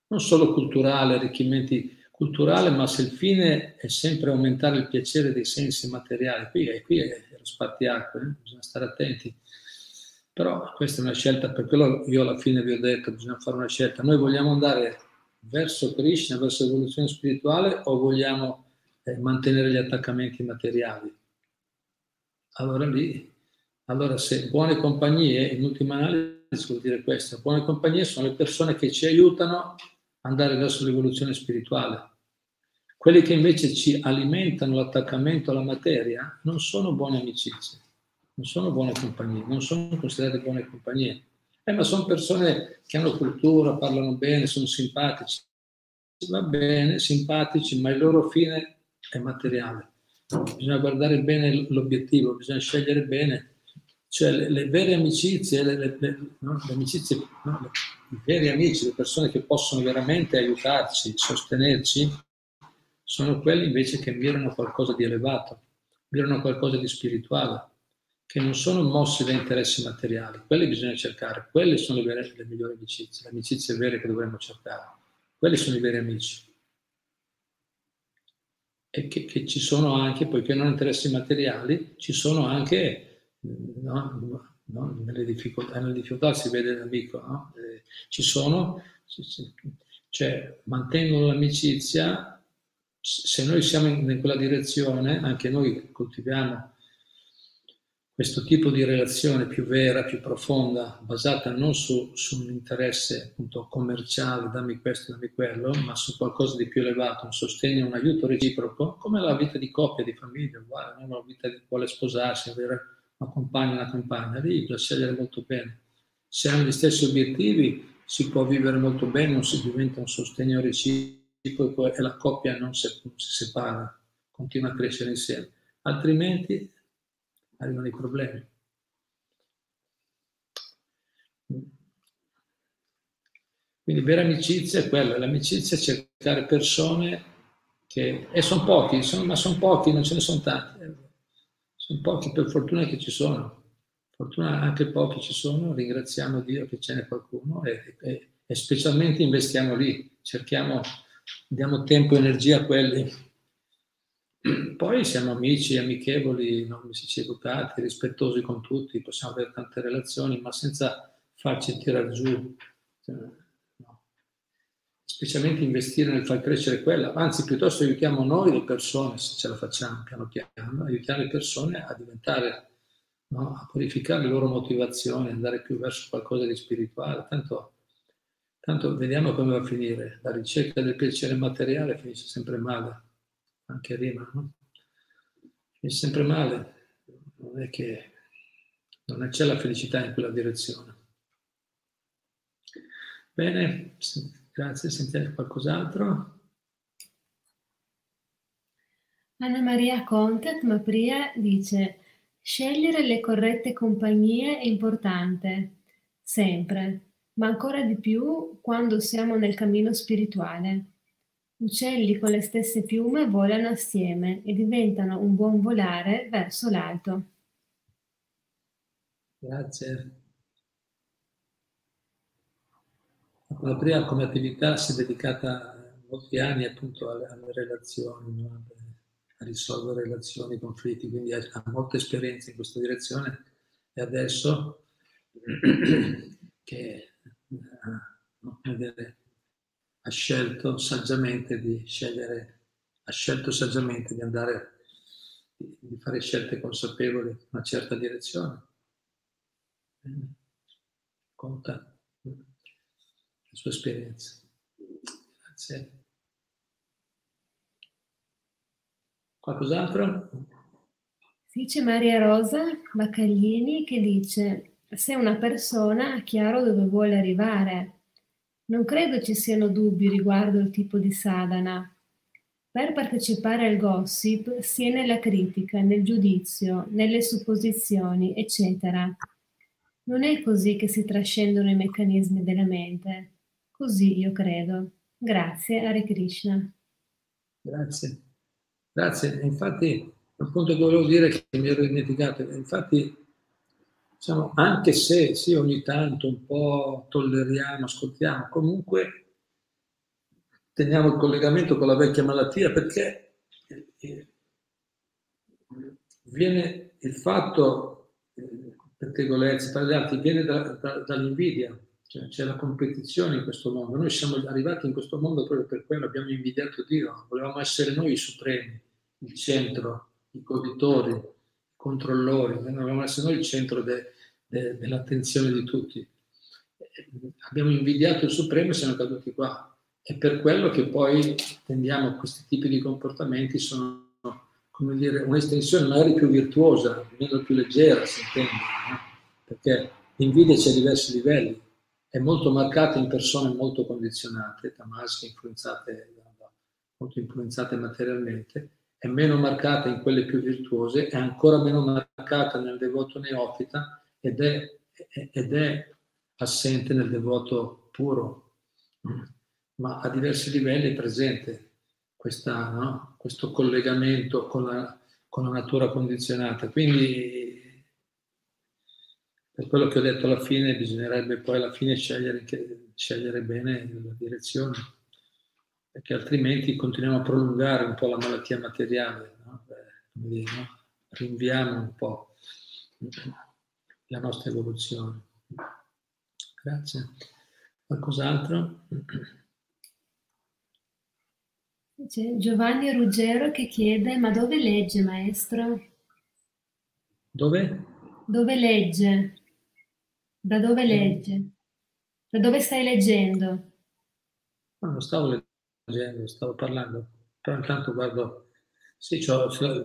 non solo culturale, arricchimenti culturali, ma se il fine è sempre aumentare il piacere dei sensi materiali, qui è, qui è lo spartiacque, eh? bisogna stare attenti. Però questa è una scelta, per quello io alla fine vi ho detto, bisogna fare una scelta. Noi vogliamo andare verso Krishna, verso l'evoluzione spirituale o vogliamo eh, mantenere gli attaccamenti materiali. Allora lì, allora se buone compagnie, in ultima analisi vuol dire questo, buone compagnie sono le persone che ci aiutano andare verso l'evoluzione spirituale. Quelli che invece ci alimentano l'attaccamento alla materia non sono buone amicizie, non sono buone compagnie, non sono considerate buone compagnie. Eh, ma sono persone che hanno cultura, parlano bene, sono simpatici. Va bene, simpatici, ma il loro fine è materiale. Bisogna guardare bene l'obiettivo, bisogna scegliere bene. Cioè le, le vere amicizie, le, le, no? amicizie no? i veri amici, le persone che possono veramente aiutarci, sostenerci, sono quelli invece che mirano qualcosa di elevato, mirano qualcosa di spirituale, che non sono mossi da interessi materiali. Quelli bisogna cercare, quelle sono le, vere, le migliori amicizie, le amicizie vere che dovremmo cercare. Quelli sono i veri amici e che, che, ci sono anche, poiché non interessi materiali, ci sono anche, no, no, nelle, difficoltà, nelle, difficoltà, si vede l'amico, no? eh, ci sono, cioè mantengono l'amicizia, se noi siamo in, in quella direzione, anche noi coltiviamo questo tipo di relazione più vera, più profonda, basata non su, su, un interesse appunto commerciale, dammi questo, dammi quello, ma su qualcosa di più elevato, un sostegno, un aiuto reciproco, come la vita di coppia, di famiglia, uguale, la vita chi vuole sposarsi, avere una compagna, una compagna, lì bisogna scegliere molto bene. Se hanno gli stessi obiettivi si può vivere molto bene, non si diventa un sostegno reciproco e la coppia non si, non si separa, continua a crescere insieme. Altrimenti arrivano i problemi. Quindi vera amicizia è quella, l'amicizia è cercare persone che, e sono pochi, sono, ma sono pochi, non ce ne sono tanti. Sono pochi, per fortuna che ci sono. Fortuna anche pochi ci sono, ringraziamo Dio che ce n'è qualcuno e, e, e specialmente investiamo lì, cerchiamo, diamo tempo e energia a quelli. Poi siamo amici, amichevoli, non si educati, rispettosi con tutti, possiamo avere tante relazioni, ma senza farci tirare giù. Specialmente investire nel far crescere quella, anzi piuttosto aiutiamo noi le persone, se ce la facciamo piano piano, aiutiamo le persone a diventare, no? a purificare le loro motivazioni, andare più verso qualcosa di spirituale, tanto, tanto vediamo come va a finire, la ricerca del piacere materiale finisce sempre male, anche rima, no? finisce sempre male, non è che non c'è la felicità in quella direzione. Bene, Grazie, sentite qualcos'altro? Anna Maria Contet Mapria dice scegliere le corrette compagnie è importante, sempre, ma ancora di più quando siamo nel cammino spirituale. Uccelli con le stesse piume volano assieme e diventano un buon volare verso l'alto. Grazie. La prima come attività si è dedicata molti anni appunto alle, alle relazioni, no? a risolvere relazioni, conflitti, quindi ha, ha molte esperienze in questa direzione e adesso che no, ha scelto saggiamente di scegliere, ha scelto saggiamente di andare, di, di fare scelte consapevoli in una certa direzione. Conta sua esperienza. Grazie. Qualcos'altro? Sì, c'è Maria Rosa Baccaglini che dice se una persona ha chiaro dove vuole arrivare. Non credo ci siano dubbi riguardo il tipo di sadhana. Per partecipare al gossip, sia nella critica, nel giudizio, nelle supposizioni, eccetera. Non è così che si trascendono i meccanismi della mente. Così io credo. Grazie, Hare Krishna. Grazie. Grazie. Infatti, il punto che volevo dire che mi ero dimenticato, infatti, diciamo, anche se sì, ogni tanto un po' tolleriamo, ascoltiamo, comunque teniamo il collegamento con la vecchia malattia perché eh, viene il fatto, eh, pettegolezzi, tra gli altri, viene da, da, dall'invidia cioè, c'è la competizione in questo mondo. Noi siamo arrivati in questo mondo proprio per quello, abbiamo invidiato Dio, volevamo essere noi i supremi, il centro, i goditori, i controllori, volevamo essere noi il centro de, de, dell'attenzione di tutti. Abbiamo invidiato il supremo e siamo caduti qua. È per quello che poi tendiamo a questi tipi di comportamenti, sono come dire, un'estensione magari più virtuosa, meno più leggera, si intende, no? perché l'invidia c'è a diversi livelli è molto marcata in persone molto condizionate, tamasche, influenzate, molto influenzate materialmente, è meno marcata in quelle più virtuose, è ancora meno marcata nel devoto neofita ed è, ed è assente nel devoto puro, ma a diversi livelli è presente questa, no? questo collegamento con la, con la natura condizionata. Quindi per quello che ho detto alla fine, bisognerebbe poi alla fine scegliere, scegliere bene la direzione, perché altrimenti continuiamo a prolungare un po' la malattia materiale, no? Beh, no? rinviamo un po' la nostra evoluzione. Grazie. Qualcos'altro? C'è Giovanni Ruggero che chiede, ma dove legge maestro? Dove? Dove legge? Da dove legge? Da dove stai leggendo? No, non stavo leggendo, stavo parlando. Però intanto guardo... Sì,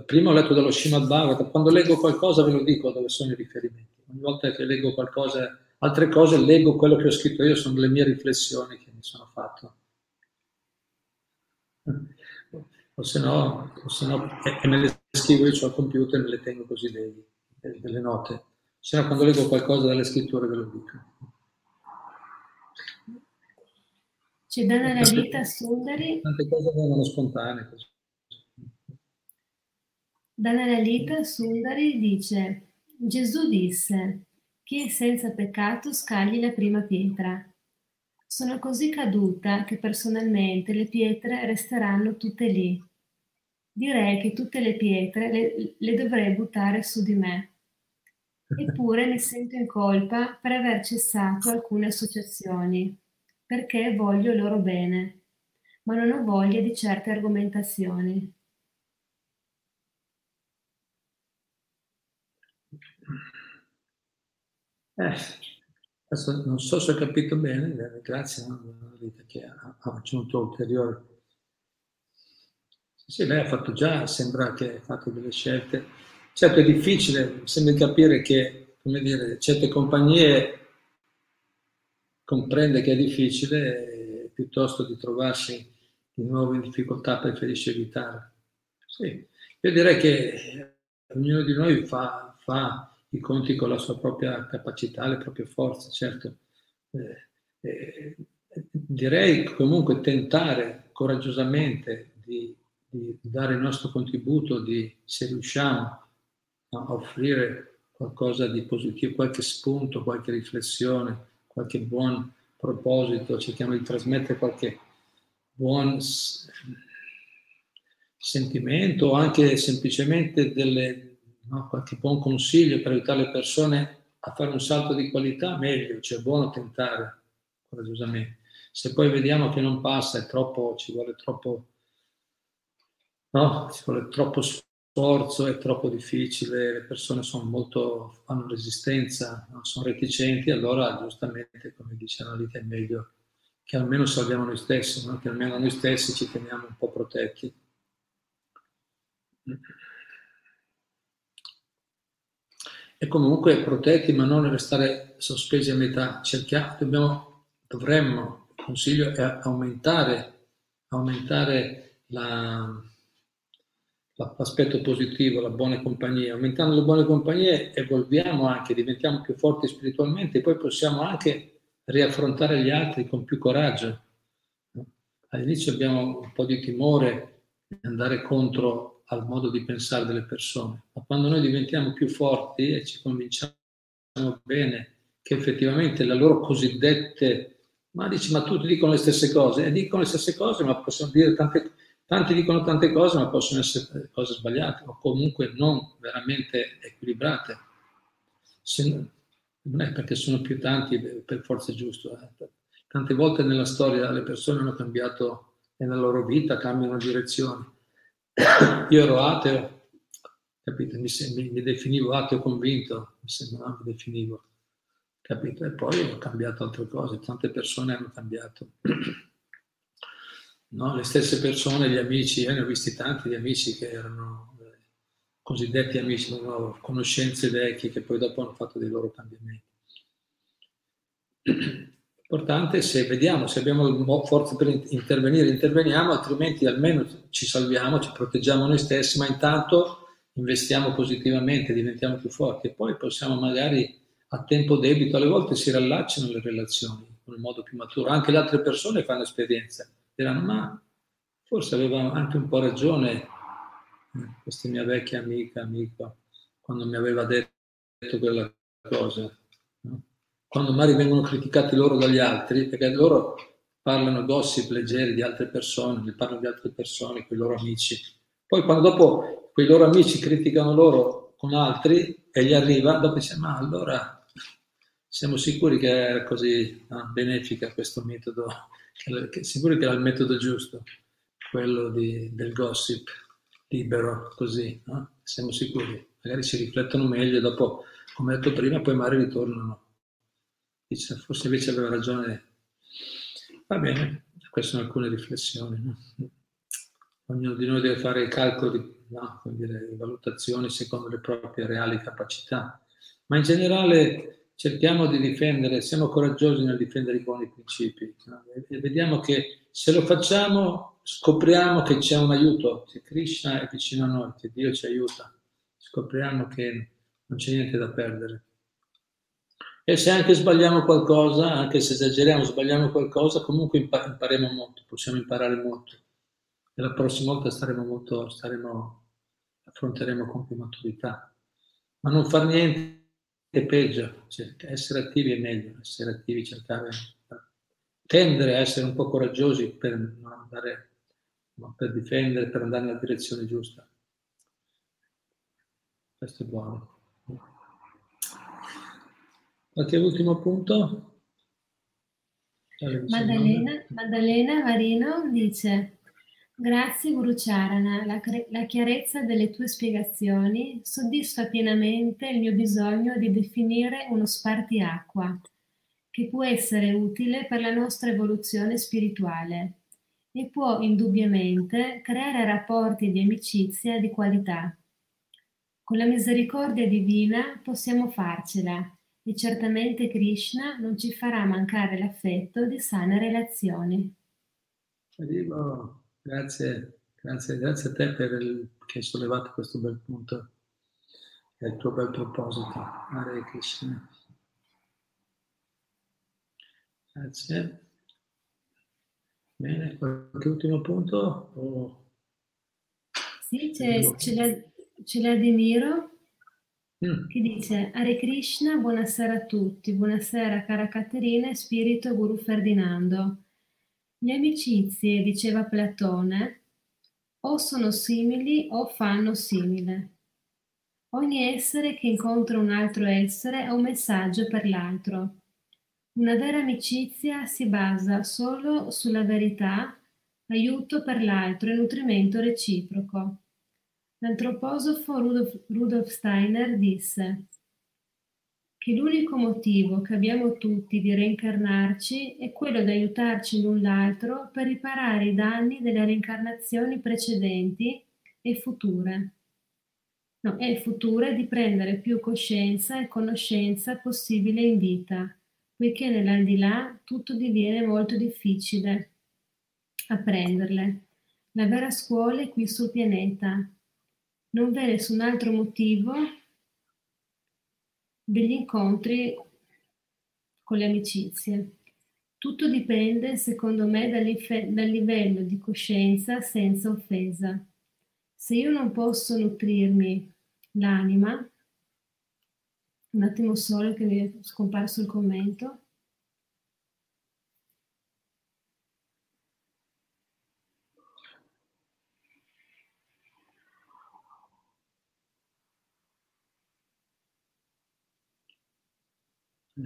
prima ho letto dallo Srimad Bhagavatam. Quando leggo qualcosa ve lo dico dove sono i riferimenti. Ogni volta che leggo qualcosa, altre cose, leggo quello che ho scritto io, sono le mie riflessioni che mi sono fatto. O se no, o se no e, me le scrivo io sul computer e me le tengo così dei, delle note se no quando leggo qualcosa dalle scritture ve lo dico. C'è Dana Lalita Sundari. Tante cose vengono spontanee. Così. Dhananalita Sundari dice, Gesù disse, chi è senza peccato scagli la prima pietra. Sono così caduta che personalmente le pietre resteranno tutte lì. Direi che tutte le pietre le, le dovrei buttare su di me. Eppure mi sento in colpa per aver cessato alcune associazioni, perché voglio loro bene, ma non ho voglia di certe argomentazioni. Eh, adesso non so se ho capito bene, grazie Rita che ha, aggiunto ulteriori. Sì, lei ha fatto già, sembra che ha fatto delle scelte. Certo è difficile, sembra capire che, come dire, certe compagnie comprende che è difficile e piuttosto di trovarsi di nuovo in difficoltà preferisce evitare. Sì, io direi che ognuno di noi fa, fa i conti con la sua propria capacità, le proprie forze, certo. Eh, eh, direi comunque tentare coraggiosamente di, di, dare il nostro contributo, di, se riusciamo a offrire qualcosa di positivo, qualche spunto, qualche riflessione, qualche buon proposito, cerchiamo di trasmettere qualche buon sentimento o anche semplicemente delle no? qualche buon consiglio per aiutare le persone a fare un salto di qualità, meglio, cioè è buono tentare coraggiosamente. Se poi vediamo che non passa, è troppo, ci vuole troppo, no? ci vuole troppo sforzo, è troppo difficile, le persone sono molto, hanno resistenza, no? sono reticenti, allora giustamente, come dice Analita, è meglio che almeno salviamo noi stessi, no? che almeno noi stessi ci teniamo un po' protetti e comunque protetti ma non restare sospesi a metà. Cerchiamo, dobbiamo, dovremmo, il consiglio è aumentare, aumentare la, l'aspetto positivo, la buona compagnia. Aumentando le buone compagnie evolviamo anche, diventiamo più forti spiritualmente e poi possiamo anche riaffrontare gli altri con più coraggio. All'inizio abbiamo un po' di timore di andare contro al modo di pensare delle persone, ma quando noi diventiamo più forti e ci convinciamo bene che effettivamente le loro cosiddette, ma dici, ma tutti dicono le stesse cose, e dicono le stesse cose, ma possono dire tante, tanti dicono tante cose, ma possono essere cose sbagliate o comunque non veramente equilibrate. Se, non è perché sono più tanti per forza è giusto. Eh. Tante volte nella storia le persone hanno cambiato nella loro vita, cambiano direzione io ero ateo, capito? Mi, mi, mi definivo ateo convinto, mi sembrava, mi definivo, capito? E poi ho cambiato altre cose, tante persone hanno cambiato. No? Le stesse persone, gli amici, io ne ho visti tanti di amici che erano eh, cosiddetti amici, no? conoscenze vecchie che poi dopo hanno fatto dei loro cambiamenti. Importante se vediamo, se abbiamo forza per intervenire, interveniamo, altrimenti almeno ci salviamo, ci proteggiamo noi stessi, ma intanto investiamo positivamente, diventiamo più forti e poi possiamo magari a tempo debito, alle volte si riallacciano le relazioni in un modo più maturo, anche le altre persone fanno esperienza, diranno ma forse aveva anche un po' ragione eh, questa mia vecchia amica, amico, quando mi aveva detto quella cosa. Quando magari vengono criticati loro dagli altri, perché loro parlano gossip leggeri di altre persone, ne parlano di altre persone, con i loro amici. Poi quando dopo quei loro amici criticano loro con altri e gli arriva, dopo dice ma allora siamo sicuri che era così no, benefica questo metodo, sicuri che era il metodo giusto, quello di, del gossip libero, così, no? siamo sicuri. Magari si riflettono meglio dopo, come detto prima, poi magari ritornano dice forse invece aveva ragione. Va bene, queste sono alcune riflessioni. No? Ognuno di noi deve fare i calcoli, no? dire, valutazioni secondo le proprie reali capacità, ma in generale cerchiamo di difendere, siamo coraggiosi nel difendere i buoni principi e vediamo che se lo facciamo scopriamo che c'è un aiuto, che Krishna è vicino a noi, che Dio ci aiuta, scopriamo che non c'è niente da perdere. E se anche sbagliamo qualcosa, anche se esageriamo, sbagliamo qualcosa, comunque impareremo molto, possiamo imparare molto. E la prossima volta staremo molto, staremo affronteremo con più maturità. Ma non far niente è peggio, cioè, essere attivi è meglio, essere attivi, cercare, tendere a essere un po' coraggiosi per andare, per difendere, per andare nella direzione giusta. Questo è buono. Qualche ultimo punto? Maddalena, Maddalena Varino dice Grazie Guru Charana, la, la, chiarezza delle tue spiegazioni soddisfa pienamente il mio bisogno di definire uno spartiacqua che può essere utile per la nostra evoluzione spirituale e può indubbiamente creare rapporti di amicizia di qualità. Con la misericordia divina possiamo farcela e certamente Krishna non ci farà mancare l'affetto di sane relazioni. Arrivo. Grazie, grazie, grazie a te per il, che hai sollevato questo bel punto e il tuo bel proposito. Hare Krishna. Grazie. Bene, qualche ultimo punto? Oh. Sì, c'è, c'è, la, c'è l'Ademiro mm. che dice Hare Krishna, buonasera a tutti, buonasera cara Caterina e spirito Guru Ferdinando. Le amicizie, diceva Platone, o sono simili o fanno simile. Ogni essere che incontra un altro essere ha un messaggio per l'altro. Una vera amicizia si basa solo sulla verità, aiuto per l'altro e nutrimento reciproco. L'antroposofo Rudolf, Steiner disse che l'unico motivo che abbiamo tutti di reincarnarci è quello di aiutarci l'un l'altro per riparare i danni delle reincarnazioni precedenti e future. No, e future di prendere più coscienza e conoscenza possibile in vita, poiché nell'aldilà tutto diviene molto difficile apprenderle. La vera scuola è qui sul pianeta. Non v'è nessun altro motivo degli incontri con le amicizie. Tutto dipende, secondo me, dal livello di coscienza senza offesa. Se io non posso nutrirmi l'anima, un attimo solo che mi è scomparso il commento.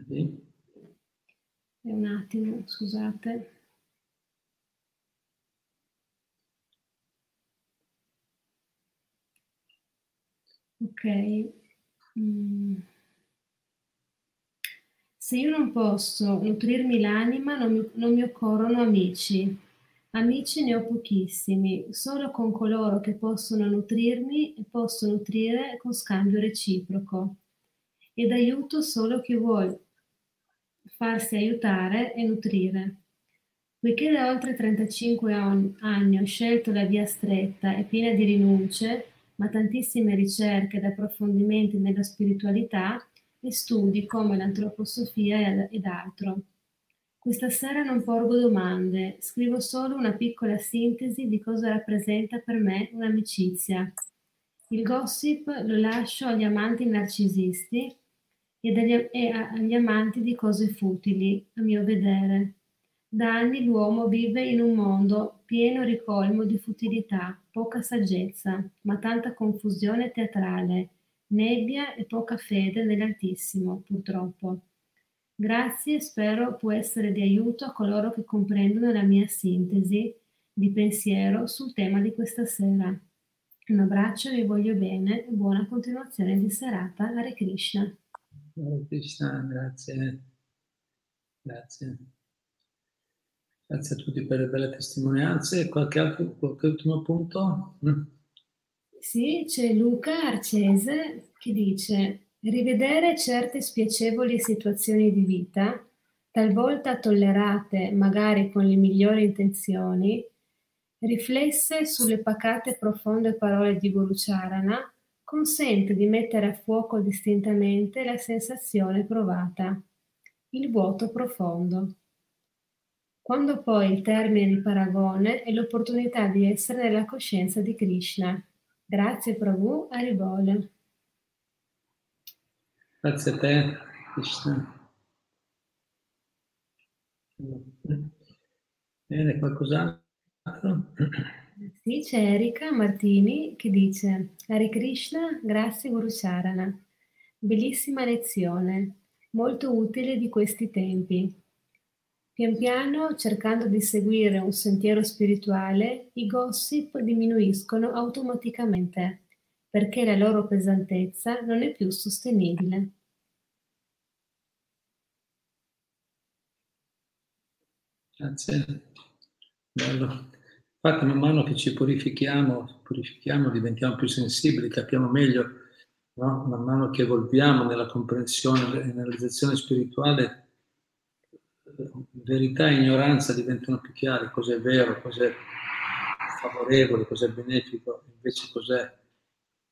Sì. Un attimo, scusate. Ok. Mm. Se io non posso nutrirmi l'anima, non mi, non mi occorrono amici. Amici ne ho pochissimi, solo con coloro che possono nutrirmi e posso nutrire con scambio reciproco ed aiuto solo chi vuole farsi aiutare e nutrire. Poiché da oltre 35 anni ho scelto la via stretta e piena di rinunce, ma tantissime ricerche ed approfondimenti nella spiritualità e studi come l'antroposofia ed altro. Questa sera non porgo domande, scrivo solo una piccola sintesi di cosa rappresenta per me un'amicizia. Il gossip lo lascio agli amanti narcisisti e, dagli, e agli amanti di cose futili, a mio vedere. Da anni l'uomo vive in un mondo pieno ricolmo di futilità, poca saggezza, ma tanta confusione teatrale, nebbia e poca fede nell'Altissimo, purtroppo. Grazie, spero può essere di aiuto a coloro che comprendono la mia sintesi di pensiero sul tema di questa sera. Un abbraccio, vi voglio bene e buona continuazione di serata. Hare Krishna. Krishna, grazie. Grazie. Grazie a tutti per le belle testimonianze. Qualche, altro, qualche ultimo punto? Mm. Sì, c'è Luca Arcese che dice rivedere certe spiacevoli situazioni di vita, talvolta tollerate magari con le migliori intenzioni, riflesse sulle pacate profonde parole di Guru Charana, consente di mettere a fuoco distintamente la sensazione provata, il vuoto profondo. Quando poi il termine di paragone è l'opportunità di essere nella coscienza di Krishna. Grazie Prabhu, Arivolo. Grazie a te, Krishna. Bene, qualcos'altro? Sì, c'è Erika Martini che dice Hare Krishna, grazie Guru Charana. Bellissima lezione, molto utile di questi tempi. Pian piano, cercando di seguire un sentiero spirituale, i gossip diminuiscono automaticamente perché la loro pesantezza non è più sostenibile. Grazie. Bello. Infatti, man mano che ci purifichiamo, purifichiamo, diventiamo più sensibili, capiamo meglio, no? man mano che evolviamo nella comprensione e nella realizzazione spirituale, verità e ignoranza diventano più chiare, cos'è vero, cos'è favorevole, cos'è benefico, invece cos'è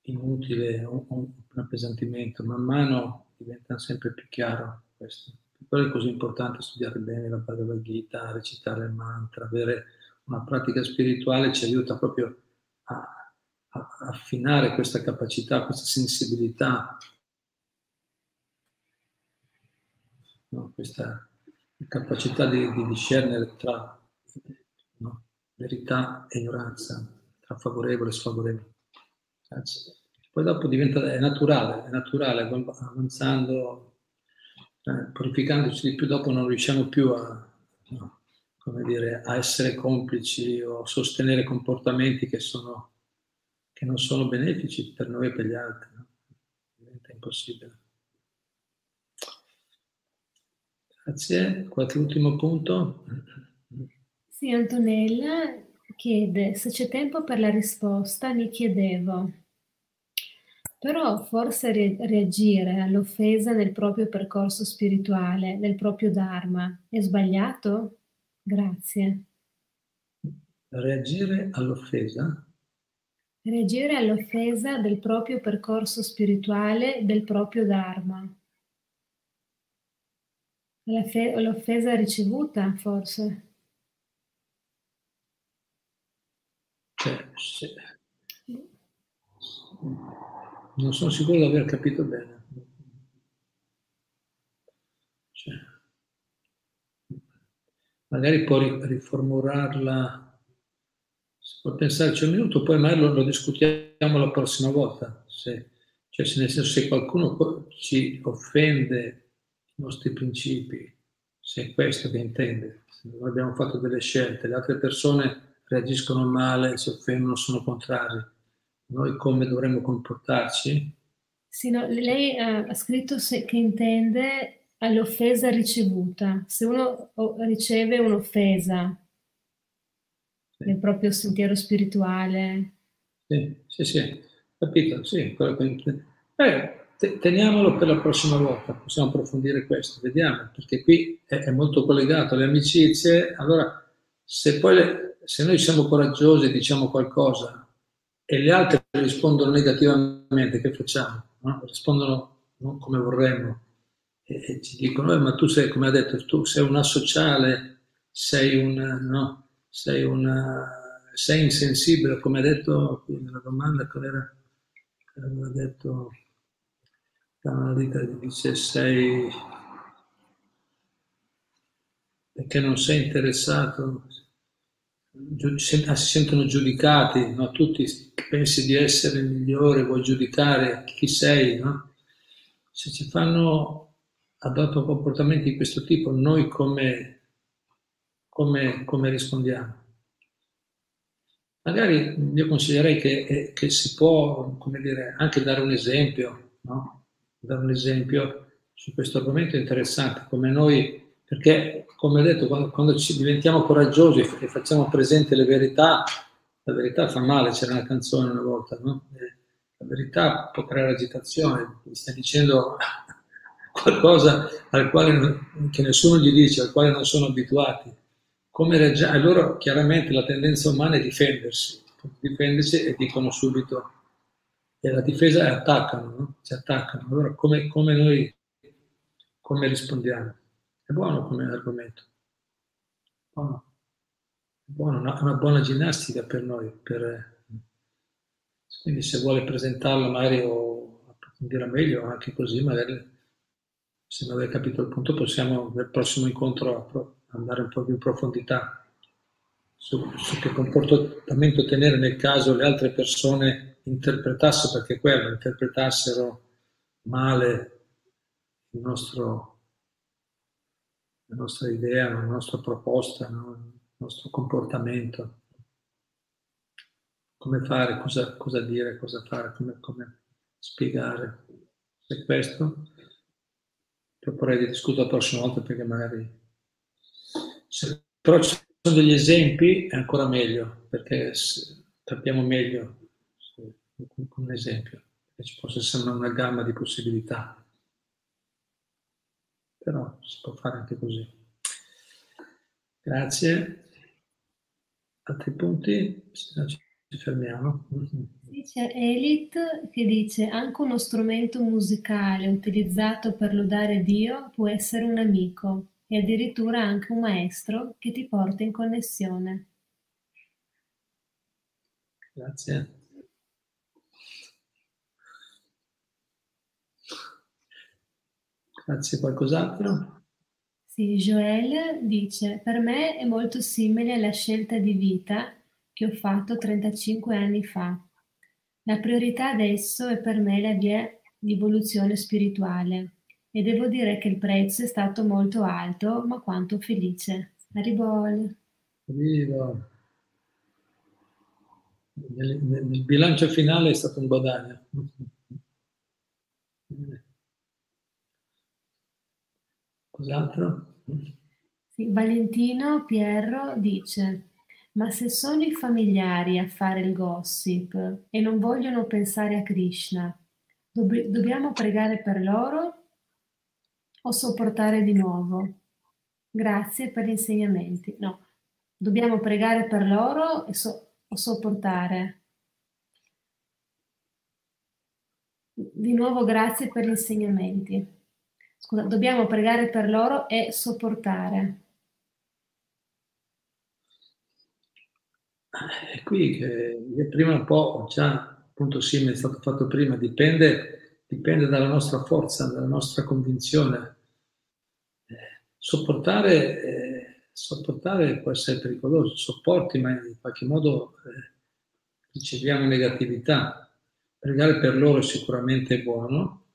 inutile, un, un appesantimento. Man mano diventa sempre più chiaro questo. Per quello è così importante studiare bene la Bhagavad Gita, recitare il mantra, avere una pratica spirituale ci aiuta proprio a, a affinare questa capacità, questa sensibilità, no? questa capacità di, di discernere tra no? verità e ignoranza, tra favorevole e sfavorevole. Grazie. Poi dopo diventa, è naturale, è naturale, avanzando, eh, purificandoci di più, dopo non riusciamo più a, no, come dire, a essere complici o sostenere comportamenti che, sono, che non sono benefici per noi e per gli altri. No? Diventa impossibile. Grazie. Qualche ultimo punto? Sì, Antonella chiede se c'è tempo per la risposta, mi chiedevo. Però forse reagire all'offesa nel proprio percorso spirituale, nel proprio Dharma, è sbagliato? Grazie. Reagire all'offesa? Reagire all'offesa del proprio percorso spirituale, del proprio Dharma. L'offesa ricevuta, forse. Cioè, se... Non sono sicuro di aver capito bene. Cioè, magari può riformularla, si può pensarci un minuto, poi magari lo, lo discutiamo la prossima volta. Se, cioè, se nel senso se qualcuno ci offende i nostri principi, se è questo che intende, se noi abbiamo fatto delle scelte, le altre persone reagiscono male, si offendono, sono contrari, noi come dovremmo comportarci? Sì, no, lei ha scritto se, che intende all'offesa ricevuta. Se uno riceve un'offesa sì. nel proprio sentiero spirituale. Sì, sì, sì, capito, sì, quello che intende. Eh, teniamolo per la prossima volta, possiamo approfondire questo, vediamo, perché qui è, è molto collegato alle amicizie. Allora, se poi le, se noi siamo coraggiosi e diciamo qualcosa e le altre rispondono negativamente, che facciamo? No? Rispondono non come vorremmo e, ci dicono, eh, ma tu sei, come ha detto, tu sei un asociale, sei un, no? sei, una, sei insensibile, come ha detto nella domanda, qual era? Aveva detto Canalita dice sei perché non sei interessato, si sentono giudicati, no? tutti pensi di essere il migliore, vuoi giudicare chi sei, no? se ci fanno adottano comportamenti di questo tipo, noi come, come, come rispondiamo? Magari io consiglierei che, eh, che si può, come dire, anche dare un esempio, no? dare un esempio su questo argomento interessante, come noi, perché come ho detto, quando, quando diventiamo coraggiosi e facciamo presente le verità, la verità fa male, c'era una canzone una volta, no? La verità può creare agitazione, mi stai dicendo qualcosa al quale, che nessuno gli dice, al quale non sono abituati. Come reagire? Allora chiaramente la tendenza umana è difendersi, difendersi e dicono subito e la difesa è attaccano, no? ci attaccano. Allora come, come noi come rispondiamo? È buono come argomento. Buono. È buono, una, una buona ginnastica per noi, per Quindi se vuole presentarlo magari o approfondire meglio, anche così, magari se non avete capito il punto possiamo nel prossimo incontro andare un po' più in profondità su, su che comportamento tenere nel caso le altre persone interpretassero, perché quello, interpretassero male nostro, la nostra idea, la nostra proposta, il nostro comportamento. Come fare, cosa, cosa dire, cosa fare, come, come spiegare. Se questo, proporrei di discutere la prossima volta perché magari... Se però ci sono degli esempi è ancora meglio, perché capiamo meglio con un esempio, che ci possa essere una gamma di possibilità però si può fare anche così. Grazie. Altri punti? Se no ci fermiamo. c'è Elit che dice anche uno strumento musicale utilizzato per lodare Dio può essere un amico e addirittura anche un maestro che ti porta in connessione. Grazie. Grazie, qualcos'altro? Sì, Joel dice, per me è molto simile alla scelta di vita che ho fatto 35 anni fa. La priorità adesso è per me la via di evoluzione spirituale e devo dire che il prezzo è stato molto alto, ma quanto felice. Arrivole. Viva. Nel, nel bilancio finale è stato un guadagno. Cos'altro? Sì, Valentino Pierro dice, ma se sono i familiari a fare il gossip e non vogliono pensare a Krishna, dobb- dobbiamo pregare per loro o sopportare di nuovo? Grazie per gli insegnamenti. No, dobbiamo pregare per loro so- o sopportare. Di nuovo grazie per gli insegnamenti. Scusa, dobbiamo pregare per loro e sopportare. È qui che prima un po' già appunto simile è stato fatto prima, dipende, dipende dalla nostra forza, dalla nostra convinzione. Eh, sopportare, eh, sopportare può essere pericoloso, sopporti, ma in qualche modo eh, riceviamo negatività. Pregare per loro è sicuramente buono,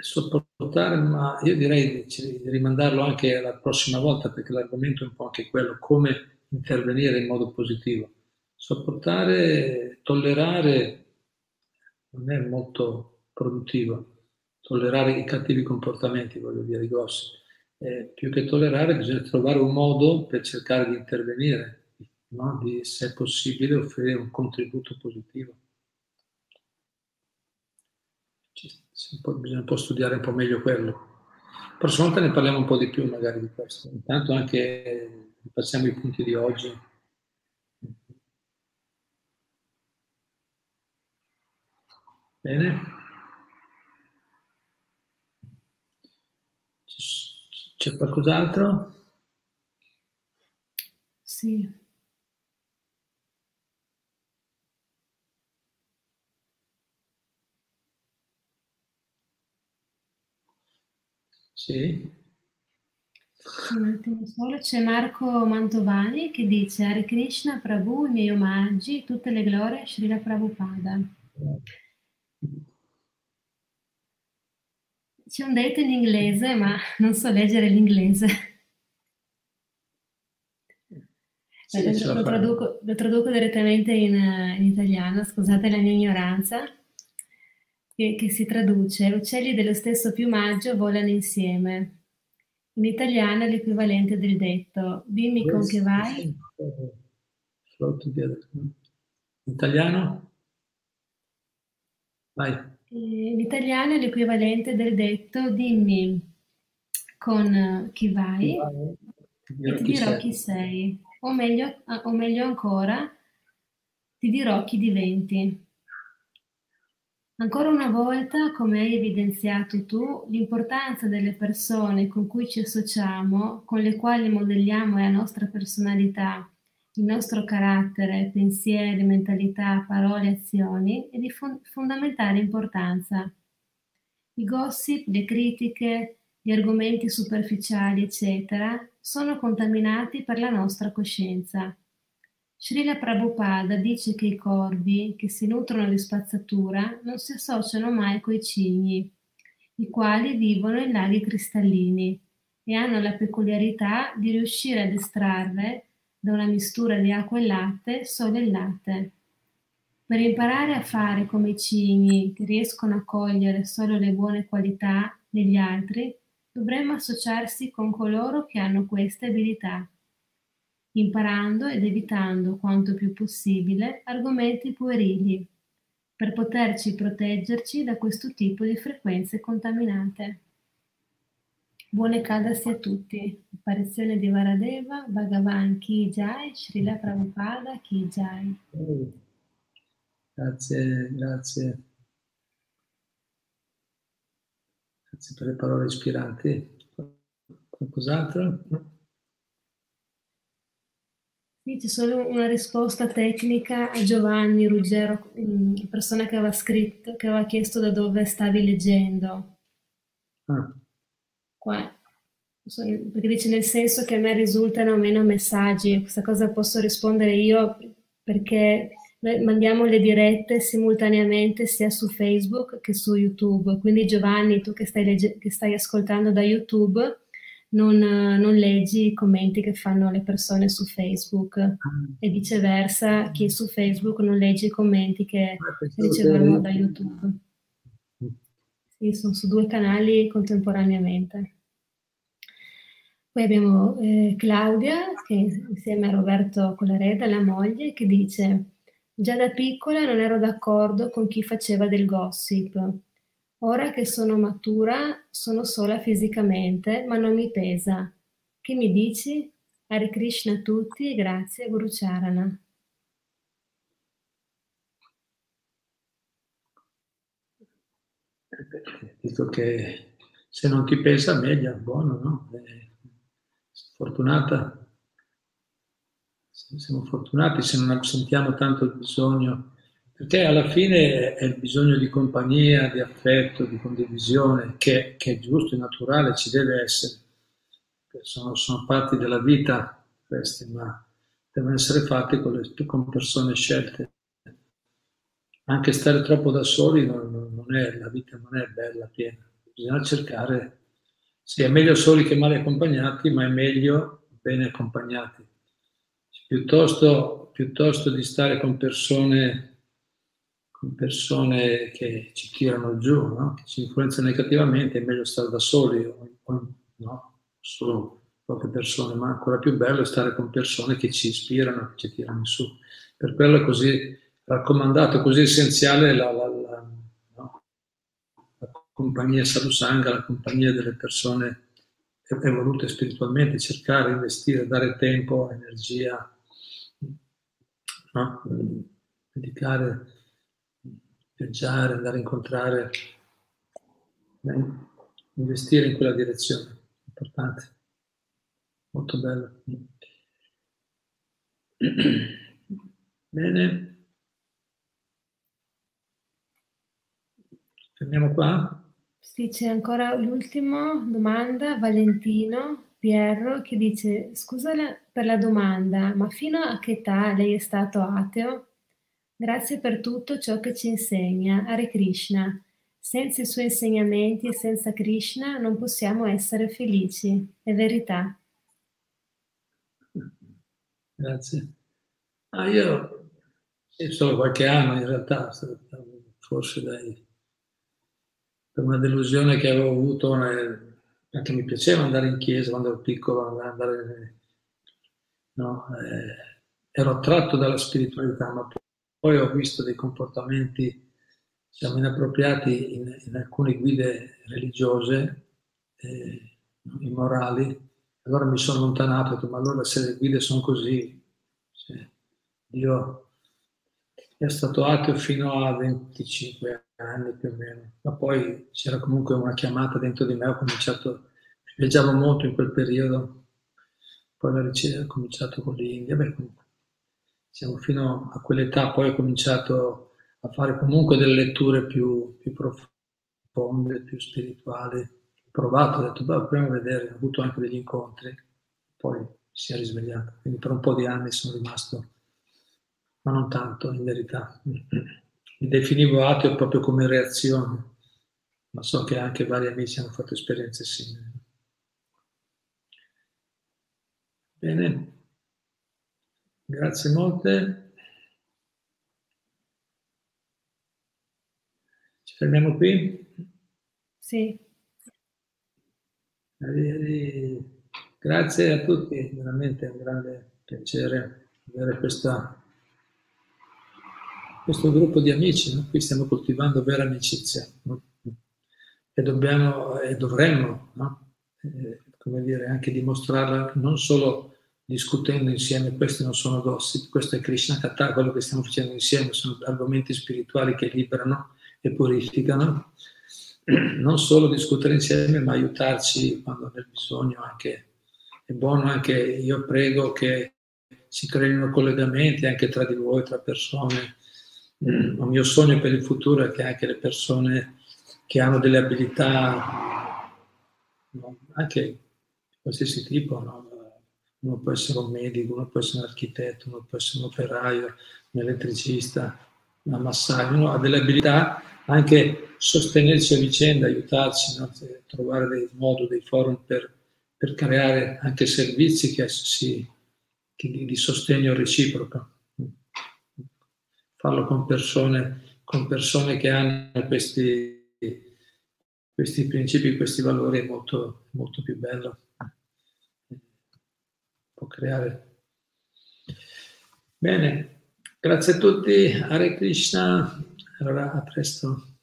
sopportare, ma io direi di, rimandarlo anche alla prossima volta perché l'argomento è un po' anche quello, come intervenire in modo positivo. Sopportare, tollerare non è molto produttivo, tollerare i cattivi comportamenti, voglio dire, i grossi. Eh, più che tollerare bisogna trovare un modo per cercare di intervenire, no? di, se è possibile, offrire un contributo positivo. bisogna un po' studiare un po' meglio quello. La prossima volta ne parliamo un po' di più magari di questo. Intanto anche passiamo i punti di oggi. Bene. C'è qualcos'altro? Sì. Sì. Un attimo solo, c'è Marco Mantovani che dice Hare Krishna Prabhu, i miei omaggi, tutte le glorie a Srila Prabhupada. C'è un detto in inglese, ma non so leggere l'inglese. Sì, lo, traduco, lo, traduco, direttamente in, in italiano, scusate la mia ignoranza che, che si traduce uccelli dello stesso piumaggio volano insieme. In italiano è l'equivalente del detto dimmi yes, con che vai. Flow together. In italiano? Vai. In italiano è l'equivalente del detto dimmi con chi vai e ti dirò chi sei. O meglio, o meglio ancora, ti dirò chi diventi. Ancora una volta, come hai evidenziato tu, l'importanza delle persone con cui ci associamo, con le quali modelliamo la nostra personalità il nostro carattere, pensieri, mentalità, parole, azioni è di fondamentale importanza. I gossip, le critiche, gli argomenti superficiali, eccetera, sono contaminati per la nostra coscienza. Srila Prabhupada dice che i corvi che si nutrono di spazzatura non si associano mai coi cigni, i quali vivono in laghi cristallini e hanno la peculiarità di riuscire ad estrarre da una mistura di acqua e latte solo il latte. Per imparare a fare come i cigni che riescono a cogliere solo le buone qualità negli altri, dovremmo associarsi con coloro che hanno queste abilità, imparando ed evitando quanto più possibile argomenti puerili, per poterci proteggerci da questo tipo di frequenze contaminate. Buone cadasi a tutti. Apparizione di Varadeva, Bhagavan Ki Jai, Srila Prabhupada Ki Jai. Grazie, grazie. Grazie per le parole ispiranti. Qualcos'altro? Sì, c'è solo una risposta tecnica a Giovanni Ruggero, mm, persona che aveva scritto, che aveva chiesto da dove stavi leggendo. Ah. Qua, perché dice nel senso che a me risultano meno messaggi, questa cosa posso rispondere io perché mandiamo le dirette simultaneamente sia su Facebook che su YouTube. Quindi Giovanni, tu che stai, legge- che stai ascoltando da YouTube, non, non, leggi i commenti che fanno le persone su Facebook e viceversa chi è su Facebook non legge i commenti che ah, ricevono da YouTube. Sì, sono su due canali contemporaneamente. Poi abbiamo eh, Claudia, che insieme a Roberto Colareda, la moglie, che dice Già da piccola non ero d'accordo con chi faceva del gossip. Ora che sono matura, sono sola fisicamente, ma non mi pesa. Che mi dici? Hare Krishna a tutti grazie Guru Charana. Dico che se non ti pesa meglio, buono, no? Eh, fortunata siamo fortunati se non sentiamo tanto il bisogno, perché alla fine è il bisogno di compagnia, di affetto, di condivisione, che, che è giusto e naturale, ci deve essere, sono, sono, parti della vita queste, ma devono essere fatti con, con persone scelte. Anche stare troppo da soli non, non è, la vita non è bella, piena. Bisogna cercare, sì, è meglio soli che male accompagnati, ma è meglio bene accompagnati piuttosto, piuttosto di stare con persone, con persone che ci tirano giù, no? che ci influenzano negativamente, è meglio stare da soli, no? solo poche persone, ma ancora più bello è stare con persone che ci ispirano, che ci tirano su. Per quello è così raccomandato, così essenziale la, la, la, no? la compagnia sadhusanga, la compagnia delle persone evolute spiritualmente, cercare, investire, dare tempo, energia, no? dedicare, viaggiare, andare a incontrare, eh, investire in quella direzione, importante, molto bello. Bene. Fermiamo qua? Sì, c'è ancora l'ultima domanda, Valentino. Pierro che dice: Scusa per la domanda, ma fino a che età lei è stato ateo? Grazie per tutto ciò che ci insegna. Hare Krishna. Senza i suoi insegnamenti e senza Krishna non possiamo essere felici. È verità. Grazie. Ah, io solo qualche anno in realtà, forse dai, per una delusione che avevo avuto nel anche mi piaceva andare in chiesa quando ero piccolo, andare, no, eh, ero attratto dalla spiritualità, ma poi ho visto dei comportamenti diciamo, inappropriati in, in alcune guide religiose, eh, immorali, allora mi sono allontanato ho detto, ma allora se le guide sono così, cioè, Dio è stato ateo fino a 25 anni più o meno, ma poi c'era comunque una chiamata dentro di me, ho cominciato, viaggiavo molto in quel periodo, poi ho cominciato con l'India, beh, diciamo, fino a quell'età poi ho cominciato a fare comunque delle letture più, più profonde, più spirituali. Ho provato, ho detto, beh, proviamo a vedere, ho avuto anche degli incontri, poi si è risvegliato. Quindi per un po' di anni sono rimasto, ma non tanto in verità. Mi definivo ateo proprio come reazione, ma so che anche vari amici hanno fatto esperienze simili. Bene, grazie molte. Ci fermiamo qui? Sì. Grazie a tutti, veramente è un grande piacere avere questa, questo gruppo di amici, no? qui stiamo coltivando vera amicizia no? e dobbiamo e dovremmo no? eh, come dire, anche dimostrarla non solo discutendo insieme, questi non sono gossip, questo è Krishna Katha, quello che stiamo facendo insieme sono argomenti spirituali che liberano e purificano, non solo discutere insieme, ma aiutarci quando nel bisogno anche, è buono anche, io prego che si creino collegamenti anche tra di voi, tra persone. Il mio sogno per il futuro è che anche le persone che hanno delle abilità, anche di qualsiasi tipo, no? Uno può essere un medico, uno può essere un architetto, uno può essere un operaio, un elettricista, un massaggio, uno ha delle abilità anche sostenerci a vicenda, aiutarci, no? trovare dei modi, dei forum per, per, creare anche servizi che si, che di sostegno reciproco. Farlo con persone, con persone che hanno questi, questi principi, questi valori è molto, molto più bello può creare. Bene, grazie a tutti, Hare Krishna, allora a presto.